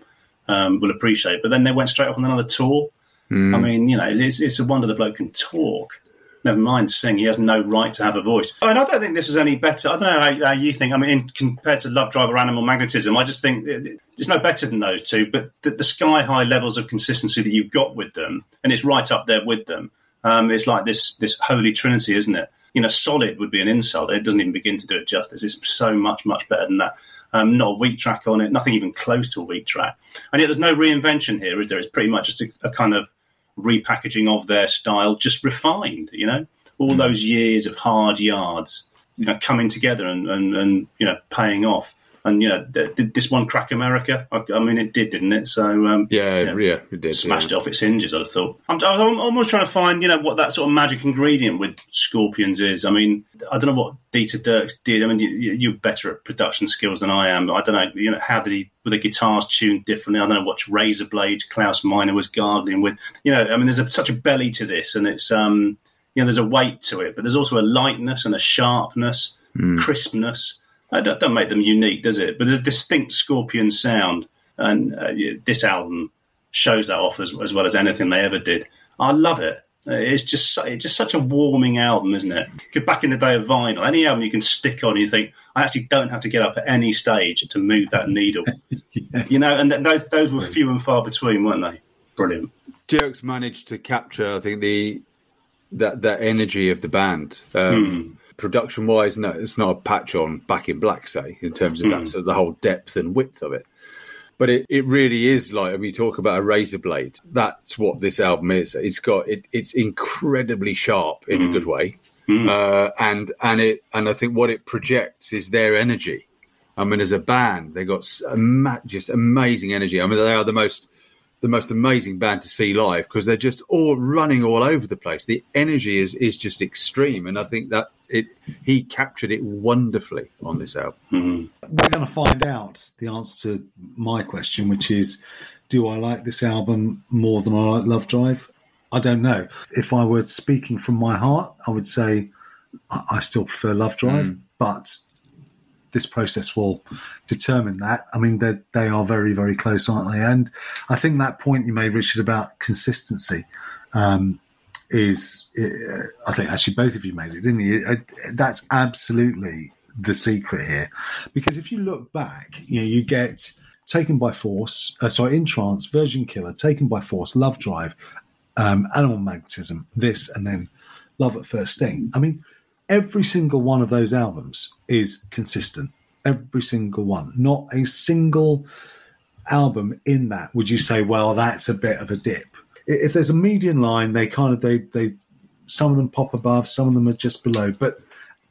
um, will appreciate, but then they went straight off on another tour. Mm. I mean, you know, it's, it's a wonder the bloke can talk. Never mind sing. He has no right to have a voice. I mean, I don't think this is any better. I don't know how, how you think. I mean, in, compared to Love Drive or Animal Magnetism, I just think it's no better than those two. But the, the sky high levels of consistency that you've got with them, and it's right up there with them. Um, it's like this this holy trinity, isn't it? You know, solid would be an insult. It doesn't even begin to do it justice. It's so much much better than that. Um, not a weak track on it, nothing even close to a weak track. And yet, there's no reinvention here, is there? It's pretty much just a, a kind of repackaging of their style, just refined. You know, all mm. those years of hard yards, you know, coming together and, and, and you know paying off. And you know, did this one crack America? I, I mean, it did, didn't it? So
um, yeah, you know, yeah, it did.
Smashed
yeah.
it off its hinges. I'd have thought. I'm, I'm, almost trying to find, you know, what that sort of magic ingredient with Scorpions is. I mean, I don't know what Dieter Dierks did. I mean, you, are better at production skills than I am. I don't know, you know, how did he were the guitars tuned differently? I don't know what razor blades Klaus Meine was gargling with. You know, I mean, there's a, such a belly to this, and it's um, you know, there's a weight to it, but there's also a lightness and a sharpness, mm. crispness that doesn't make them unique, does it? But there's a distinct Scorpion sound, and uh, this album shows that off as, as, well as anything they ever did. I love it. It's just it's just such a warming album, isn't it? Back in the day of vinyl, any album you can stick on, you think I actually don't have to get up at any stage to move that needle. yeah. You know, and those those were few and far between, weren't they? Brilliant.
Dierks managed to capture, I think, the that that energy of the band. Um, hmm production wise, no, it's not a patch on Back in Black, say, in terms of mm. that hmm. sort of the whole depth and width of it. But it, it really is like when you talk about a razor blade, that's what this album is. It's got it, it's incredibly sharp in mm. a hmm. good way. Mm. Uh, and and it and I think what it projects is their energy. I mean, as a band, they got just amazing energy. I mean, they are the most the most amazing band to see live because they're just all running all over the place. The energy is is just extreme, and I think that it he captured it wonderfully on this album.
Mm-hmm. We're going to find out the answer to my question, which is, do I like this album more than I like Love Drive? I don't know. If I were speaking from my heart, I would say I, I still prefer Love Drive, mm. but this process will determine that. I mean, they are very very close, aren't they? And I think that point you made, Richard, about consistency. Um, is uh, I think actually both of you made it, didn't you? Uh, that's absolutely the secret here, because if you look back, you know you get Taken by Force, uh, sorry, In Trance, Virgin Killer, Taken by Force, Love Drive, um, Animal Magnetism, this, and then Love at First Sting. I mean, every single one of those albums is consistent. Every single one. Not a single album in that would you say, well, that's a bit of a dip. If there's a median line, they kind of they they some of them pop above, some of them are just below, but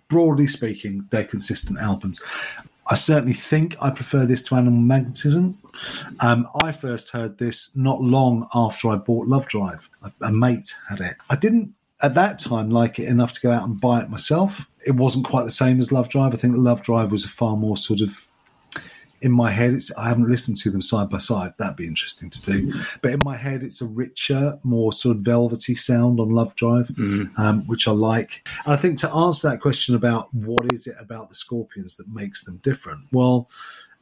broadly speaking, they're consistent albums. I certainly think I prefer this to Animal Magnetism. Um, I first heard this not long after I bought Love Drive. A, a mate had it. I didn't at that time like it enough to go out and buy it myself. It wasn't quite the same as Love Drive. I think Love Drive was a far more sort of in my head. It's I haven't listened to them side by side. That'd be interesting to do. But in my head, it's a richer, more sort of velvety sound on Love Drive, mm-hmm. um, which I like. And I think to answer that question about what is it about the Scorpions that makes them different, well,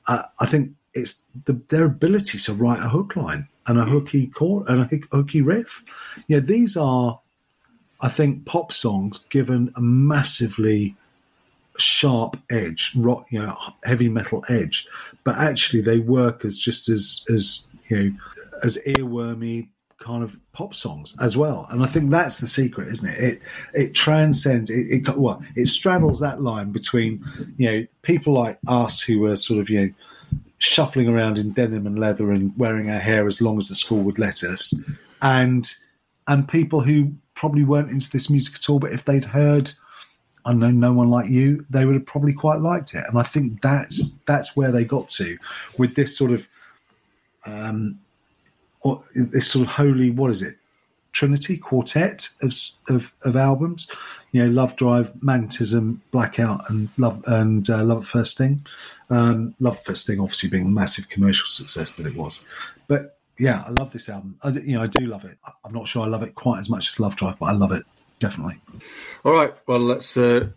uh, I think it's the, their ability to write a hook line and a hooky chord and a hooky riff. You know, these are I think pop songs given a massively sharp edge, rock, you know, heavy metal edge, but actually they work as just as as you know as earwormy kind of pop songs as well. And I think that's the secret, isn't it? It it transcends it, it well, it straddles that line between you know people like us who were sort of you know shuffling around in denim and leather and wearing our hair as long as the school would let us, and and people who probably weren't into this music at all, but if they'd heard I know no one like you, they would have probably quite liked it. And I think that's that's where they got to with this sort of um, or this sort of holy what is it trinity quartet of, of, of albums you know love drive magnetism blackout and love and uh, love at first Sting. um, love at first Sting, obviously being the massive commercial success that it was but yeah i love this album I, you know i do love it i'm not sure i love it quite as much as love drive but i love it definitely
all right well let's uh,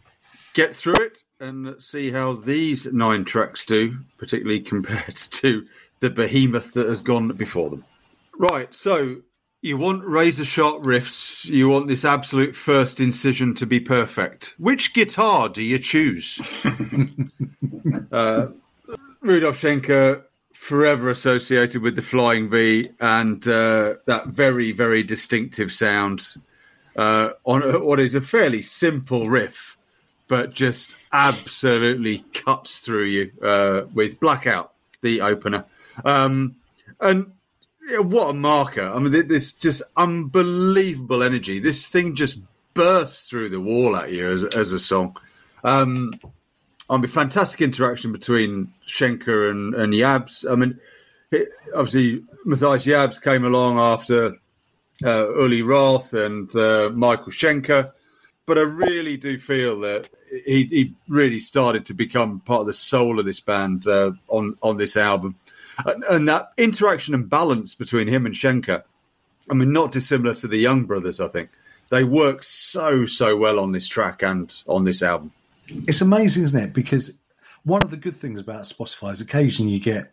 get through it and see how these nine tracks do particularly compared to the behemoth that has gone before them Right. So you want razor sharp riffs. You want this absolute first incision to be perfect. Which guitar do you choose? uh, Rudolf Schenker, forever associated with the Flying V and uh, that very, very distinctive sound uh, on what is a fairly simple riff, but just absolutely cuts through you uh, with Blackout, the opener. Um, and what a marker! I mean, this just unbelievable energy. This thing just bursts through the wall at you as, as a song. Um, I mean, fantastic interaction between Schenker and, and Jabs. I mean, it, obviously Matthias Jabs came along after uh, Uli Roth and uh, Michael Schenker, but I really do feel that he, he, really started to become part of the soul of this band uh, on on this album and, and, that interaction and balance between him and Schenker, I mean, not dissimilar to the Young Brothers. I think they work so so well on this track and on this album.
It's amazing, isn't it? Because one of the good things about Spotify is occasionally you get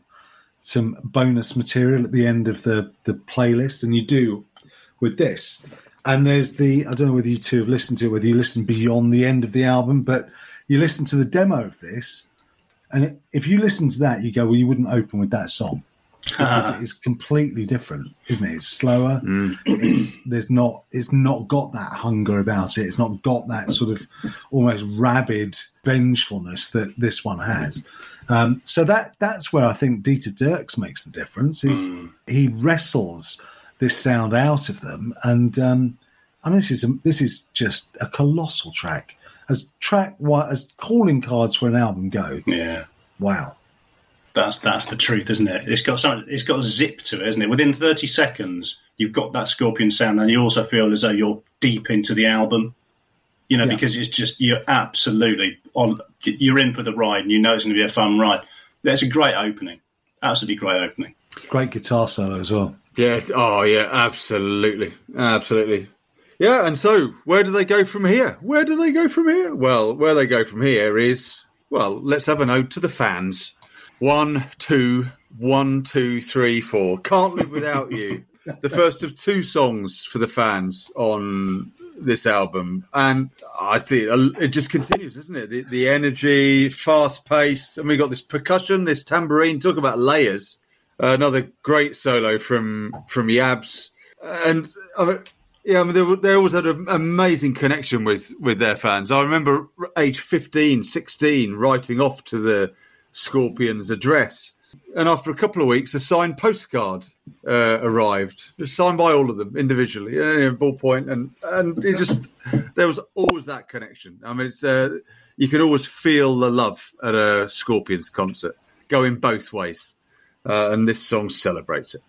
some bonus material at the end of the the playlist, and you do with this. And there's the I don't know whether you two have listened to it, whether you listen beyond the end of the album, but you listen to the demo of this, and if you listen to that, you go, well, you wouldn't open with that song. Because it's completely different, isn't it? It's slower. Mm. It's there's not it's not got that hunger about it. It's not got that sort of almost rabid vengefulness that this one has. Um, so that that's where I think Dieter Dierks makes the difference. Is mm. he wrestles this sound out of them, and um, I mean this is a, this is just a colossal track as track as calling cards for an album go.
Yeah.
Wow.
That's that's the truth, isn't it? It's got something. It's got a zip to it, isn't it? Within thirty seconds, you've got that Scorpion sound, and you also feel as though you're deep into the album. You know, yeah. because it's just you're absolutely on. You're in for the ride, and you know it's going to be a fun ride. It's a great opening. Absolutely great opening.
Great guitar solo as well.
Yeah. Oh, yeah. Absolutely. Absolutely. Yeah, and so where do they go from here? Where do they go from here? Well, where they go from here is well, let's have a note to the fans. One, two, one, two, three, four. Can't live without you. the first of two songs for the fans on this album, and I think it just continues, isn't it? The, the energy, fast paced, and we got this percussion, this tambourine. Talk about layers. Uh, another great solo from from Jabs, and I mean, yeah, I mean, they, they always had an amazing connection with, with their fans. I remember age 15, 16, writing off to the Scorpions address. And after a couple of weeks, a signed postcard uh, arrived, signed by all of them individually, a ballpoint, and and it just there was always that connection. I mean, it's uh, you can always feel the love at a Scorpions concert, going both ways, uh, and this song celebrates it.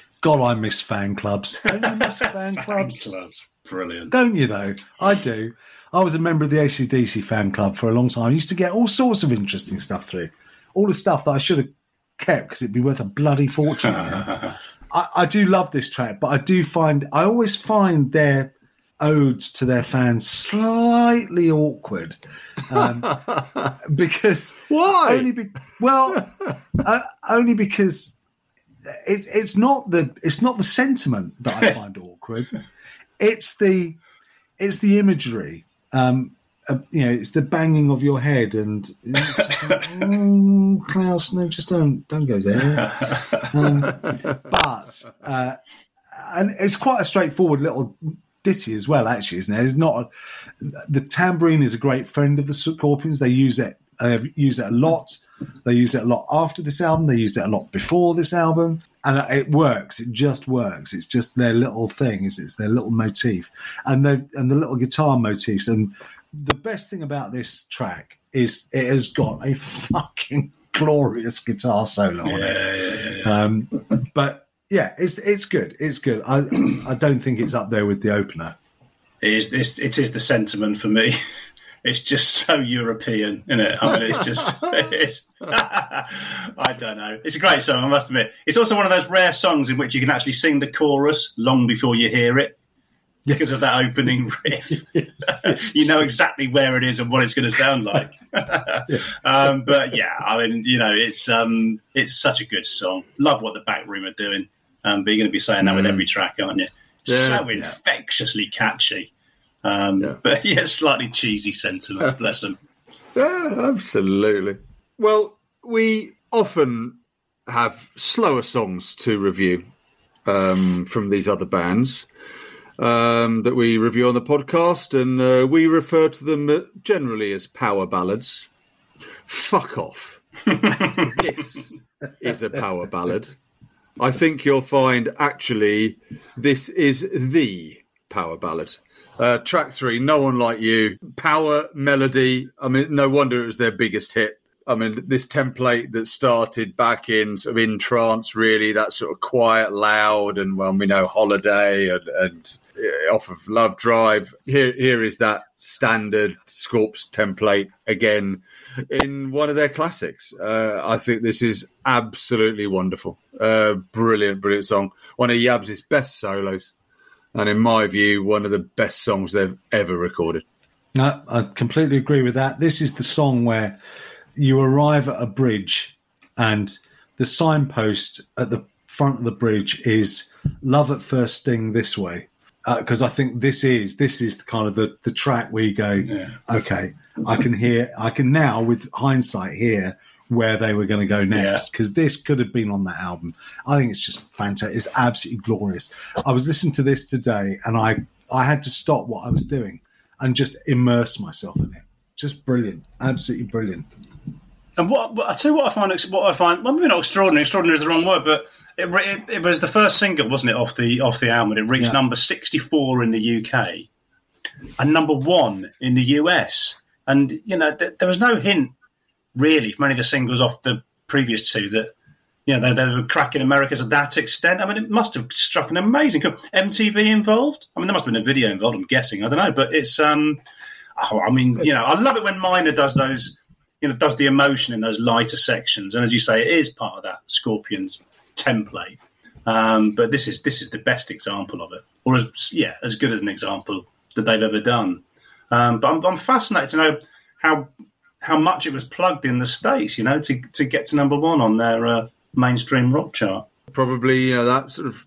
God, I miss fan clubs. Don't you miss fan clubs?
fan clubs. Brilliant.
Don't you, though? I do. I was a member of the ACDC fan club for a long time. I used to get all sorts of interesting stuff through. All the stuff that I should have kept because it'd be worth a bloody fortune. I, I do love this track, but I do find, I always find their odes to their fans slightly awkward um, because
why
only be, well uh, only because it's it's not the it's not the sentiment that I find awkward. It's the it's the imagery. Um, uh, you know, it's the banging of your head and like, oh, Klaus, no, just don't don't go there. Um, but uh, and it's quite a straightforward little ditty as well, actually, isn't it? It's not a, the tambourine is a great friend of the Scorpions. They use it They use it a lot. They use it a lot after this album. They used it a lot before this album, and it works. It just works. It's just their little thing. Is it's their little motif, and they and the little guitar motifs. And the best thing about this track is it has got a fucking glorious guitar solo on
yeah,
it.
Yeah, yeah,
Um, but yeah, it's it's good. It's good. I I don't think it's up there with the opener.
It is. It's, it is the sentiment for me. It's just so European, isn't it? I mean, it's just. It's, I don't know. It's a great song, I must admit. It's also one of those rare songs in which you can actually sing the chorus long before you hear it because of that opening riff. yes. you know exactly where it is and what it's going to sound like. um, but yeah, I mean, you know, it's um, it's such a good song. Love what the back room are doing. Um, but you're going to be saying that mm. with every track, aren't you? Yeah, so infectiously catchy. Um, yeah. But yeah, slightly cheesy sentiment. Bless them.
Yeah, absolutely. Well, we often have slower songs to review um, from these other bands um, that we review on the podcast, and uh, we refer to them uh, generally as power ballads. Fuck off. this is a power ballad. I think you'll find actually this is the power ballad. Uh, track three, No One Like You, power melody. I mean, no wonder it was their biggest hit. I mean, this template that started back in sort of in trance, really, that sort of quiet, loud, and well, we know Holiday and, and off of Love Drive. Here, here is that standard Scorps template again in one of their classics. Uh, I think this is absolutely wonderful. Uh, brilliant, brilliant song. One of Jabs' best solos and in my view, one of the best songs they've ever recorded.
No, I completely agree with that. This is the song where you arrive at a bridge, and the signpost at the front of the bridge is "Love at First Sting" this way, because uh, I think this is this is kind of the the track where you go, yeah. okay, I can hear, I can now with hindsight hear where they were going to go next because yeah. this could have been on that album. I think it's just fantastic. It's absolutely glorious. I was listening to this today and I I had to stop what I was doing and just immerse myself in it. Just brilliant, absolutely brilliant.
And what, I tell you what I find what I find well, maybe not extraordinary. Extraordinary is the wrong word, but it, it, it was the first single, wasn't it, off the off the album? It reached yeah. number sixty four in the UK and number one in the US. And you know, th- there was no hint really from any of the singles off the previous two that you know, they, they were cracking America to that extent. I mean, it must have struck an amazing MTV involved. I mean, there must have been a video involved. I'm guessing. I don't know, but it's. um oh, I mean, you know, I love it when Meine does those. You know, does the emotion in those lighter sections, and as you say, it is part of that Scorpions template. Um, but this is this is the best example of it, or as yeah, as good as an example that they've ever done. Um, but I'm, I'm fascinated to know how how much it was plugged in the states, you know, to to get to number one on their uh, mainstream rock chart.
Probably, you know, that sort of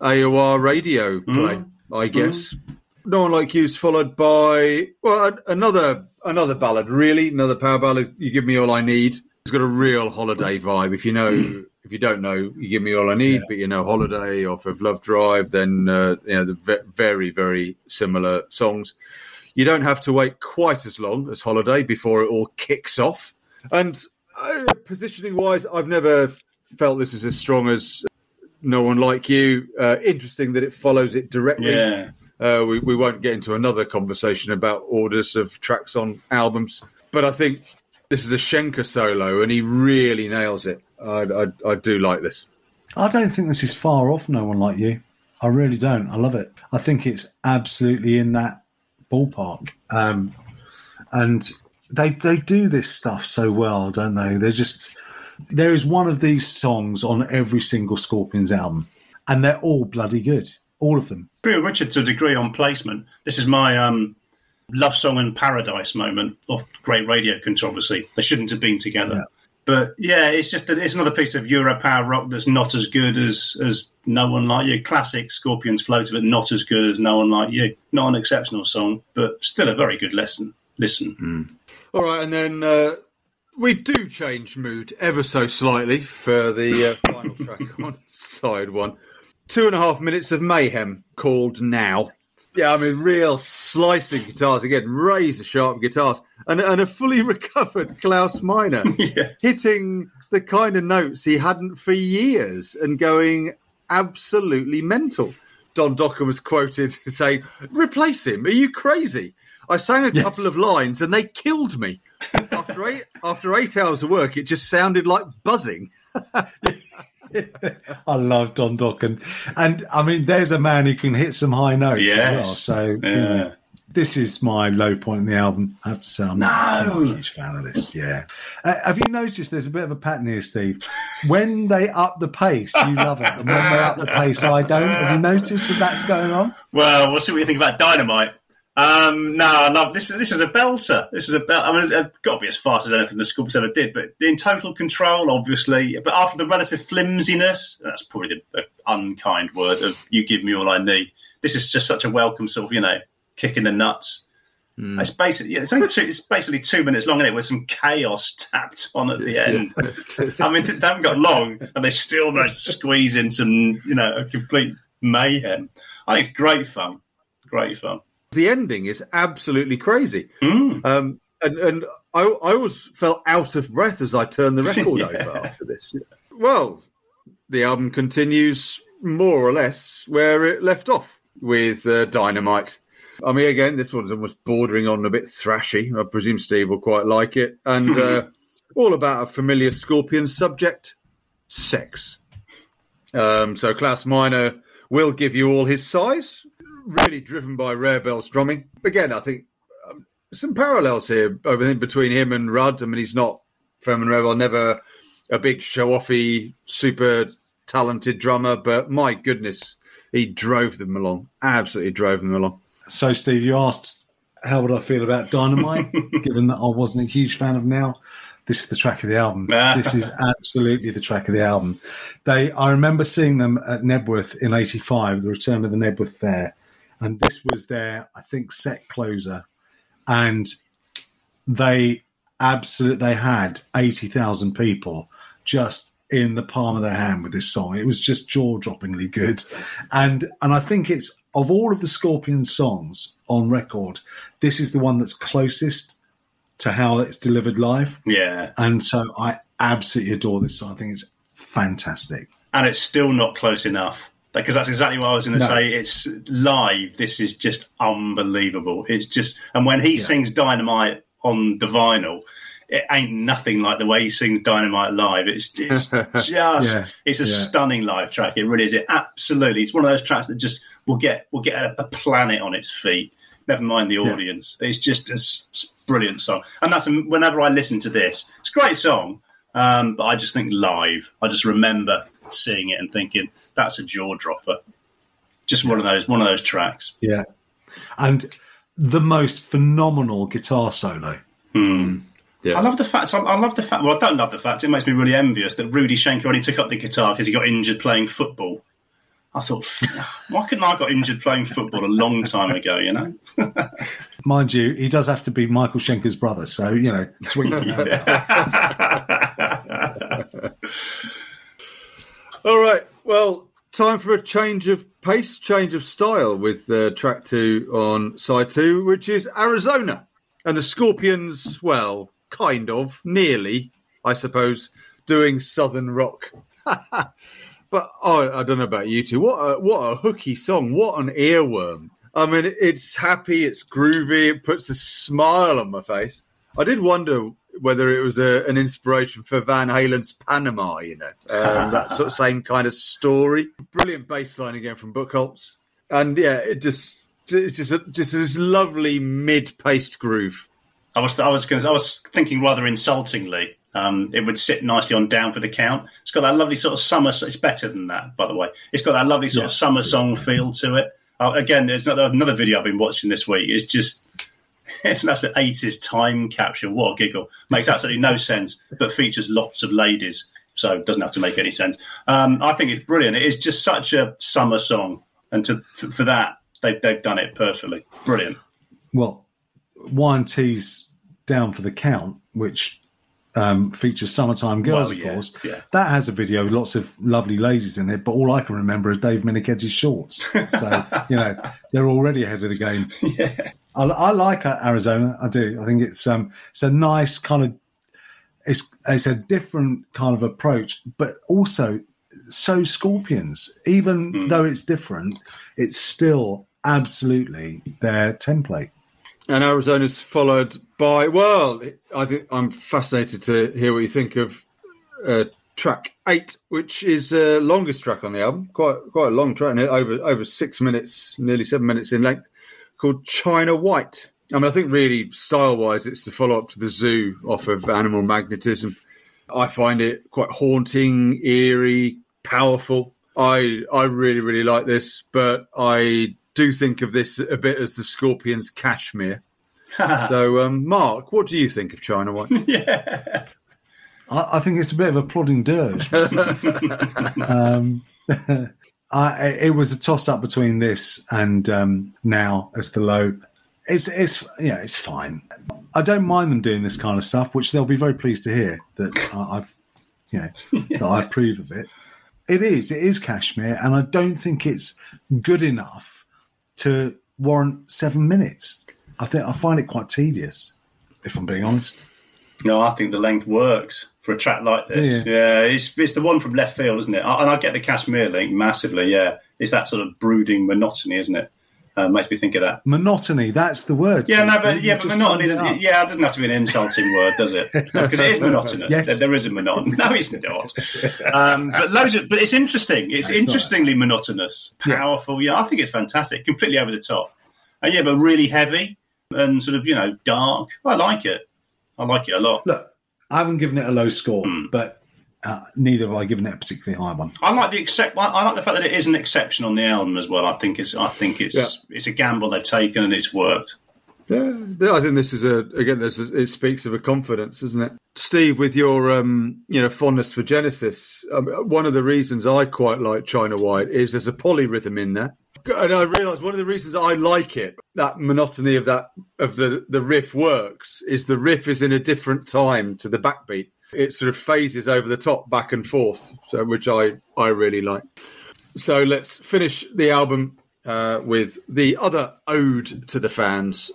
AOR radio mm-hmm. play, mm. I guess. Mm. No one like you's followed by well another another ballad, really another power ballad. You give me all I need. It's got a real holiday vibe. If you know, if you don't know, you give me all I need, yeah. but you know, holiday off of Love Drive, then uh, you know the very very similar songs. You don't have to wait quite as long as Holiday before it all kicks off. And uh, positioning wise, I've never felt this is as strong as No One Like You. Uh, interesting that it follows it directly.
Yeah.
Uh, we, we won't get into another conversation about orders of tracks on albums, but I think this is a Schenker solo, and he really nails it. I, I, I do like this.
I don't think this is far off. No one like you. I really don't. I love it. I think it's absolutely in that ballpark. Um, and they they do this stuff so well, don't they? They're just there is one of these songs on every single Scorpions album, and they're all bloody good, all of them.
Agree Richard to a degree on placement. This is my um, love song and paradise moment of great radio controversy. They shouldn't have been together. Yeah. But yeah, it's just that it's another piece of Euro power rock that's not as good as as No One Like You. Classic Scorpions floater, but not as good as No One Like You. Not an exceptional song, but still a very good lesson. Listen.
Mm. All right, and then uh, we do change mood ever so slightly for the uh, final track on side one. Two and a half minutes of mayhem called Now. Yeah, I mean, real slicing guitars again, razor sharp guitars, and, and a fully recovered Klaus Meine yeah. hitting the kind of notes he hadn't for years and going absolutely mental. Don Dokken was quoted saying, "Replace him? Are you crazy?" I sang a yes. couple of lines and they killed me. after eight after eight hours of work, it just sounded like buzzing.
I love Don Dokken, and I mean, there's a man who can hit some high notes
Yes.
as well. So
Yeah.
you know, this is my low point in the album. I have to say, I'm
No.
a huge fan of this. Yeah, uh, have you noticed there's a bit of a pattern here, Steve? When they up the pace, you love it, and when they up the pace, I don't. Have you noticed that that's going on?
Well, we'll see what you think about Dynamite. Um, no, I love this. This is a belter. This is a belt. I mean, it's got to be as fast as anything the Scorpions ever did. But in total control, obviously. But after the relative flimsiness, that's probably the, unkind word of "you give me all I need." This is just such a welcome sort of, you know, kick in the nuts. It's basically yeah, it's two, it's basically two minutes long, is it? With some chaos tapped on at the end. I mean, they haven't got long, and they still managed to squeeze in some, you know, a complete mayhem. I think it's great fun. Great fun.
The ending is absolutely crazy.
Mm.
Um, and and I, I always felt out of breath as I turned the record
Yeah.
over after this. Well, the album continues more or less where it left off with uh, Dynamite. I mean, again, this one's almost bordering on a bit thrashy. I presume Steve will quite like it. And uh, all about a familiar Scorpion subject sex. Um, so Klaus Meine will give you all his size, really driven by Rarebell's drumming. Again, I think um, some parallels here I think, between him and Rudd. I mean, he's not Herman Rarebell, never a big show offy, super talented drummer, but my goodness, he drove them along. Absolutely drove them along.
So, Steve, you asked how would I feel about Dynamite, given that I wasn't a huge fan of Now. This is the track of the album. this is absolutely the track of the album. They, I remember seeing them at Knebworth in '85, the return of the Knebworth Fair, and this was their, I think, set closer, and they absolutely they had eighty thousand people just in the palm of their hand with this song. It was just jaw-droppingly good, and and I think it's of all of the Scorpion songs on record, this is the one that's closest to how it's delivered live.
Yeah.
And so I absolutely adore this song. I think it's fantastic.
And it's still not close enough. Because that's exactly what I was going to
No.
say. It's live. This is just unbelievable. It's just, and when he sings Dynamite on the vinyl, it ain't nothing like the way he sings Dynamite live. It's, it's just,
Yeah.
it's a
Yeah.
stunning live track. It really is. It absolutely. It's one of those tracks that just will get will get a, a planet on its feet. Never mind the audience. It's just a brilliant song. And that's whenever I listen to this, it's a great song. Um, but I just think live. I just remember seeing it and thinking that's a jaw dropper. Just one of those one of those tracks.
Yeah. And the most phenomenal guitar solo. Hmm.
I love the fact. I love the fact. Well, I don't love the fact. It makes me really envious that Rudy Schenker only took up the guitar because he got injured playing football. I thought, why couldn't I got injured playing football a long time ago? You know.
Mind you, he does have to be Michael Schenker's brother, so you know, sweet.
All right. Well, time for a change of pace, change of style with uh, track two on side two, which is Arizona. And the Scorpions, well, kind of, nearly, I suppose, doing southern rock. but oh, I don't know about you two. What a, what a hooky song. What an earworm. I mean, it's happy, it's groovy, it puts a smile on my face. I did wonder whether it was a, an inspiration for Van Halen's Panama, you know, um, that sort of same kind of story. Brilliant bass line again from Buchholz. And yeah, it just, it's just, a, just this lovely mid-paced groove.
I was I was I was thinking rather insultingly. Um, it would sit nicely on down for the count. It's got that lovely sort of summer. It's better than that, by the way. It's got that lovely sort of summer song feel to it. Uh, again, there's another, another video I've been watching this week. It's just it's an absolute eighties time capture. What a giggle! Makes absolutely no sense, but features lots of ladies, so it doesn't have to make any sense. Um, I think it's brilliant. It is just such a summer song, and to for, that they've they've done it perfectly. Brilliant.
well, Y&T's Down for the Count, which um, features Summertime Girls,
Well,
of course,
yeah.
that has a video with lots of lovely ladies in it, but all I can remember is Dave Meniketti's shorts. So, you know, they're already ahead of the game. I, I like Arizona. I do. I think it's um, it's a nice kind of it's it's a different kind of approach, but also so Scorpions. Even though it's different, it's still absolutely their template.
And Arizona's followed by, well, I think I'm fascinated to hear what you think of uh, track eight, which is the uh, longest track on the album, quite quite a long track, over over six minutes, nearly seven minutes in length, called China White. I mean, I think really style wise, it's the follow up to the Zoo off of Animal Magnetism. I find it quite haunting, eerie, powerful. I I really really like this, but I do think of this a bit as the Scorpions' Kashmir. so, um, Mark, what do you think of China White?
yeah.
I, I, think it's a bit of a plodding dirge. um, I, it was a toss up between this and um, now as the low. It's it's yeah, it's fine. I don't mind them doing this kind of stuff, which they'll be very pleased to hear that I've you know yeah. that I approve of it. It is it is Kashmir, and I don't think it's good enough to warrant seven minutes. I think I find it quite tedious, if I'm being honest.
No, I think the length works for a track like this. Yeah, yeah it's it's the one from left field, isn't it? And I get the Kashmir link massively. Yeah, it's that sort of brooding monotony, isn't it? Uh, makes me think of that.
Monotony, that's the word.
Yeah, no, but yeah, but monotony. Doesn't, yeah, it doesn't have to be an insulting word, does it? Because it is monotonous. yes. there, there is a monotony. No, it's not. Um, but loads of, but it's interesting. It's that's interestingly right. monotonous, powerful. Yeah. yeah, I think it's fantastic. Completely over the top. And yeah, but really heavy and sort of you know dark. I like it. I like it a lot.
Look, I haven't given it a low score, mm. but uh, neither have I given it a particularly high one.
I like the except. I like the fact that it is an exception on the album as well. I think it's. I think it's. Yeah. It's a gamble they've taken and it's worked.
Yeah, I think this is a again. This is, it speaks of a confidence, isn't it, Steve? With your um, you know fondness for Genesis, um, one of the reasons I quite like China White is there's a polyrhythm in there, and I realise one of the reasons I like it, that monotony of that of the the riff works, is the riff is in a different time to the backbeat. It sort of phases over the top, back and forth, so which I I really like. So let's finish the album uh, with the other ode to the fans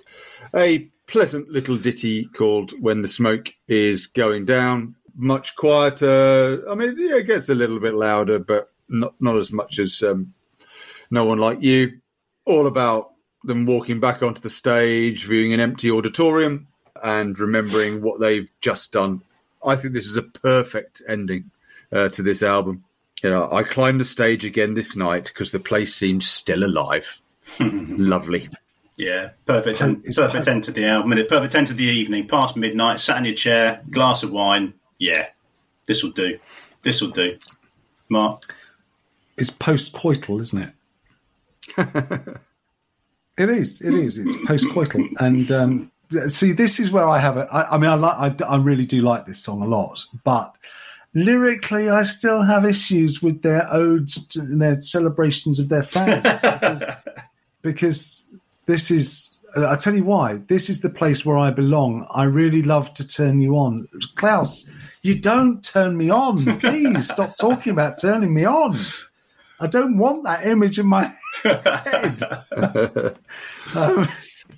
a pleasant little ditty called When the Smoke is Going Down. Much quieter. I mean, yeah, it gets a little bit louder, but not, not as much as um, No One Like You. All about them walking back onto the stage, viewing an empty auditorium, and remembering what they've just done. I think this is a perfect ending uh, to this album. You know, I climbed the stage again this night because the place seems still alive. Lovely.
Yeah, perfect. End, perfect perfect end to the album. Perfect end to the evening. Past midnight, sat in your chair, glass of wine. Yeah, this will do. This will do. Mark,
it's post-coital, isn't it? it is. It is. It's post-coital, and um, see, this is where I have it. I, mean, I like. I, I really do like this song a lot, but lyrically, I still have issues with their odes and their celebrations of their fans because, because this is I'll tell you why. This is the place where I belong. I really love to turn you on. Klaus, you don't turn me on. Please stop talking about turning me on. I don't want that image in my head. um,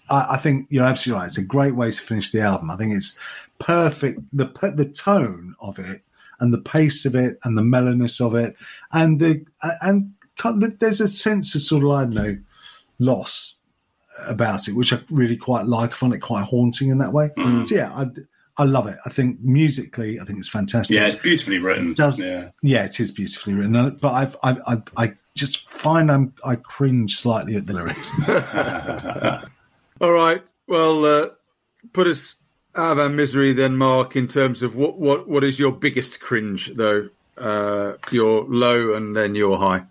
I, I, think you're absolutely right. It's a great way to finish the album. I think it's perfect. The the tone of it and the pace of it and the mellowness of it and the and there's a sense of sort of I don't know loss about it, which I really quite like. I find it quite haunting in that way. Mm. So yeah, I, I love it. I think musically, I think it's fantastic.
Yeah, it's beautifully written.
It does yeah. yeah, it is beautifully written. But I've, I've I, I just find I'm I cringe slightly at the lyrics.
All right, well, uh, put us out of our misery then, Mark. In terms of what what what is your biggest cringe though? Uh, your low and then your high.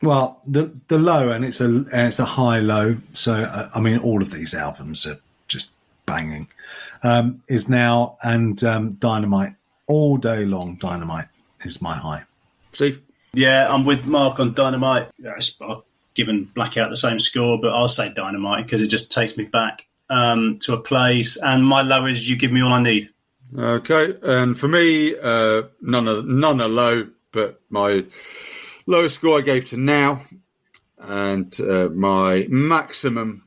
Well, the the low and it's a and it's a high low. So uh, I mean, all of these albums are just banging. Um, is now and um, Dynamite all day long. Dynamite is my high.
Steve,
yeah, I'm with Mark on Dynamite. I've given Blackout the same score, but I'll say Dynamite because it just takes me back um, to a place. And my low is You Give Me All I Need.
Okay, and for me, uh, none are none are low, but my Lowest score I gave to now, and uh, my maximum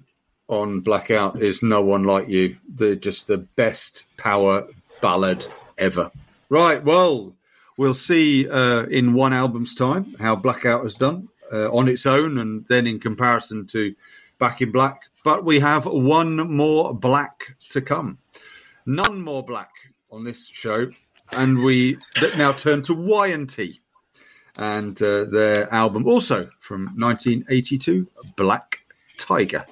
on Blackout is No One Like You. They're just the best power ballad ever. Right, well, we'll see uh, in one album's time how Blackout has done uh, on its own and then in comparison to Back in Black. But we have one more black to come. None more black on this show and we now turn to Y and T and uh, their album, also from 1982, Black Tiger.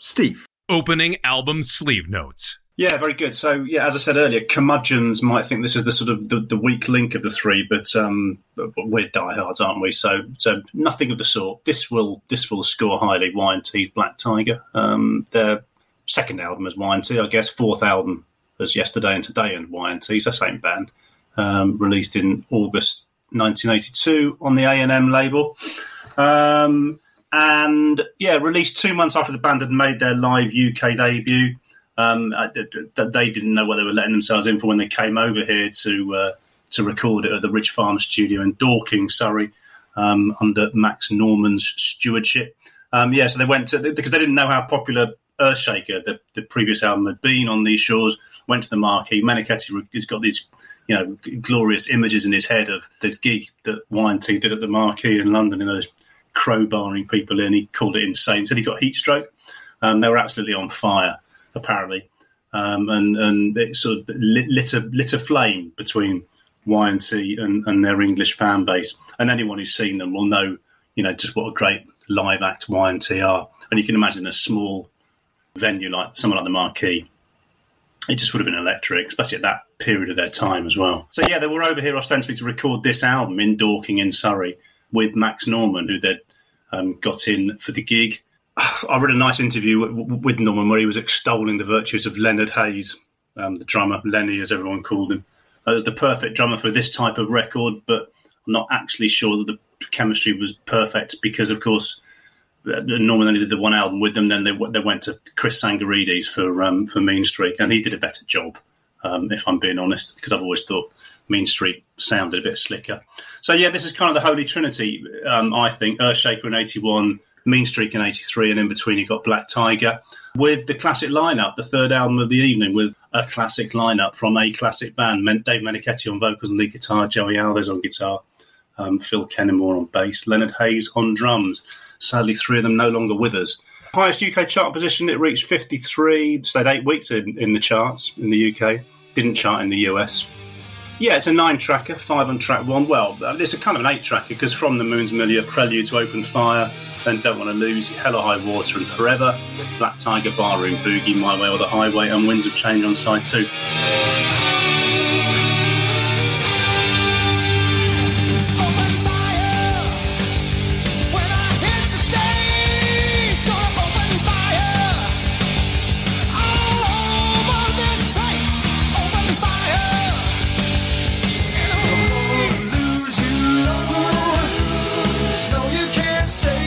Steve.
Opening album sleeve notes.
Yeah, very good. So, yeah, as I said earlier, curmudgeons might think this is the sort of the, the weak link of the three, but, um, but we're diehards, aren't we? So, so nothing of the sort. This will this will score highly. Y and T's Black Tiger. Um, their second album as Y and T, I guess. Fourth album as Yesterday and Today and Y and T. So same band. Um, released in August 1982 on the A&M label. Um, and yeah, released two months after the band had made their live UK debut. Um, they didn't know what they were letting themselves in for when they came over here to uh, to record it at the Ridge Farm studio in Dorking, Surrey, um, under Max Norman's stewardship. Um, yeah, so they went to because they didn't know how popular Earthshaker, the, the previous album, had been on these shores. Went to the marquee. Meniketti has got these you know, glorious images in his head of the gig that Y&T did at the Marquee in London, and those crowbarring people in. He called it insane. Said he got heat stroke. Um, they were absolutely on fire, apparently, um, and and it sort of lit, lit, a lit a flame between Y&T and, and their English fan base. And anyone who's seen them will know, you know, just what a great live act Y&T are. And you can imagine a small venue like someone like the Marquee it just would have been electric, especially at that period of their time as well. So yeah, they were over here ostensibly to record this album in Dorking in Surrey with Max Norman, who they'd um, got in for the gig. I read a nice interview with Norman where he was extolling the virtues of Leonard Hayes, um, the drummer, Lenny as everyone called him, as the perfect drummer for this type of record. But I'm not actually sure that the chemistry was perfect because, of course, Norman only did the one album with them. Then they they went to Chris Tsangarides for um, for Mean Streak, and he did a better job, um, if I'm being honest, because I've always thought Mean Streak sounded a bit slicker. So yeah, this is kind of the holy trinity. Um, I think Earthshaker in '81, Mean Streak in '83, and in between you got Black Tiger with the classic lineup, the third album of the evening with a classic lineup from a classic band. Dave Meniketti on vocals and lead guitar, Joey Alves on guitar, um, Phil Kennemore on bass, Leonard Hayes on drums. Sadly, three of them no longer with us. Highest UK chart position, it reached 53, stayed eight weeks in, in the charts in the UK, didn't chart in the US. Yeah, it's a nine tracker, five on track one. Well, uh, it's a kind of an eight tracker because from the Moon's Milieu, Prelude to Open Fire, then Don't Want to Lose, Hell or High Water and Forever, Black Tiger Barroom, Boogie, My Way or the Highway, and Winds of Change on side two. Always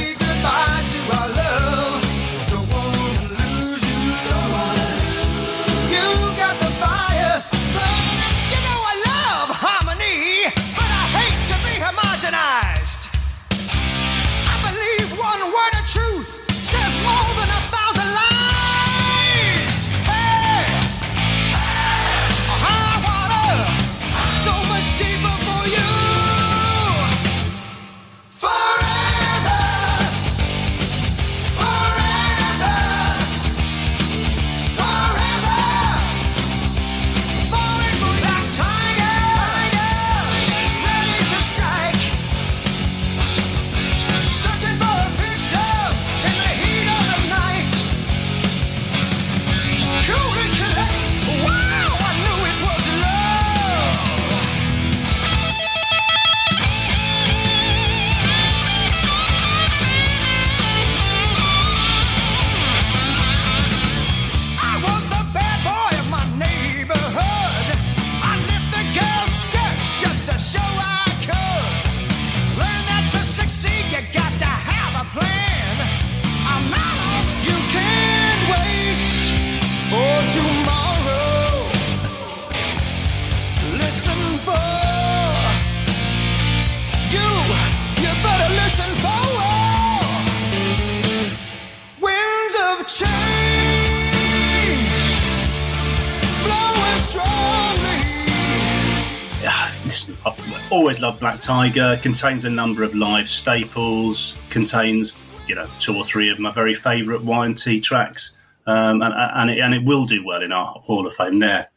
loved Black Tiger. Contains a number of live staples. Contains, you know, two or three of my very favourite Y&T tracks, um, and and it, and it will do well in our Hall of Fame there.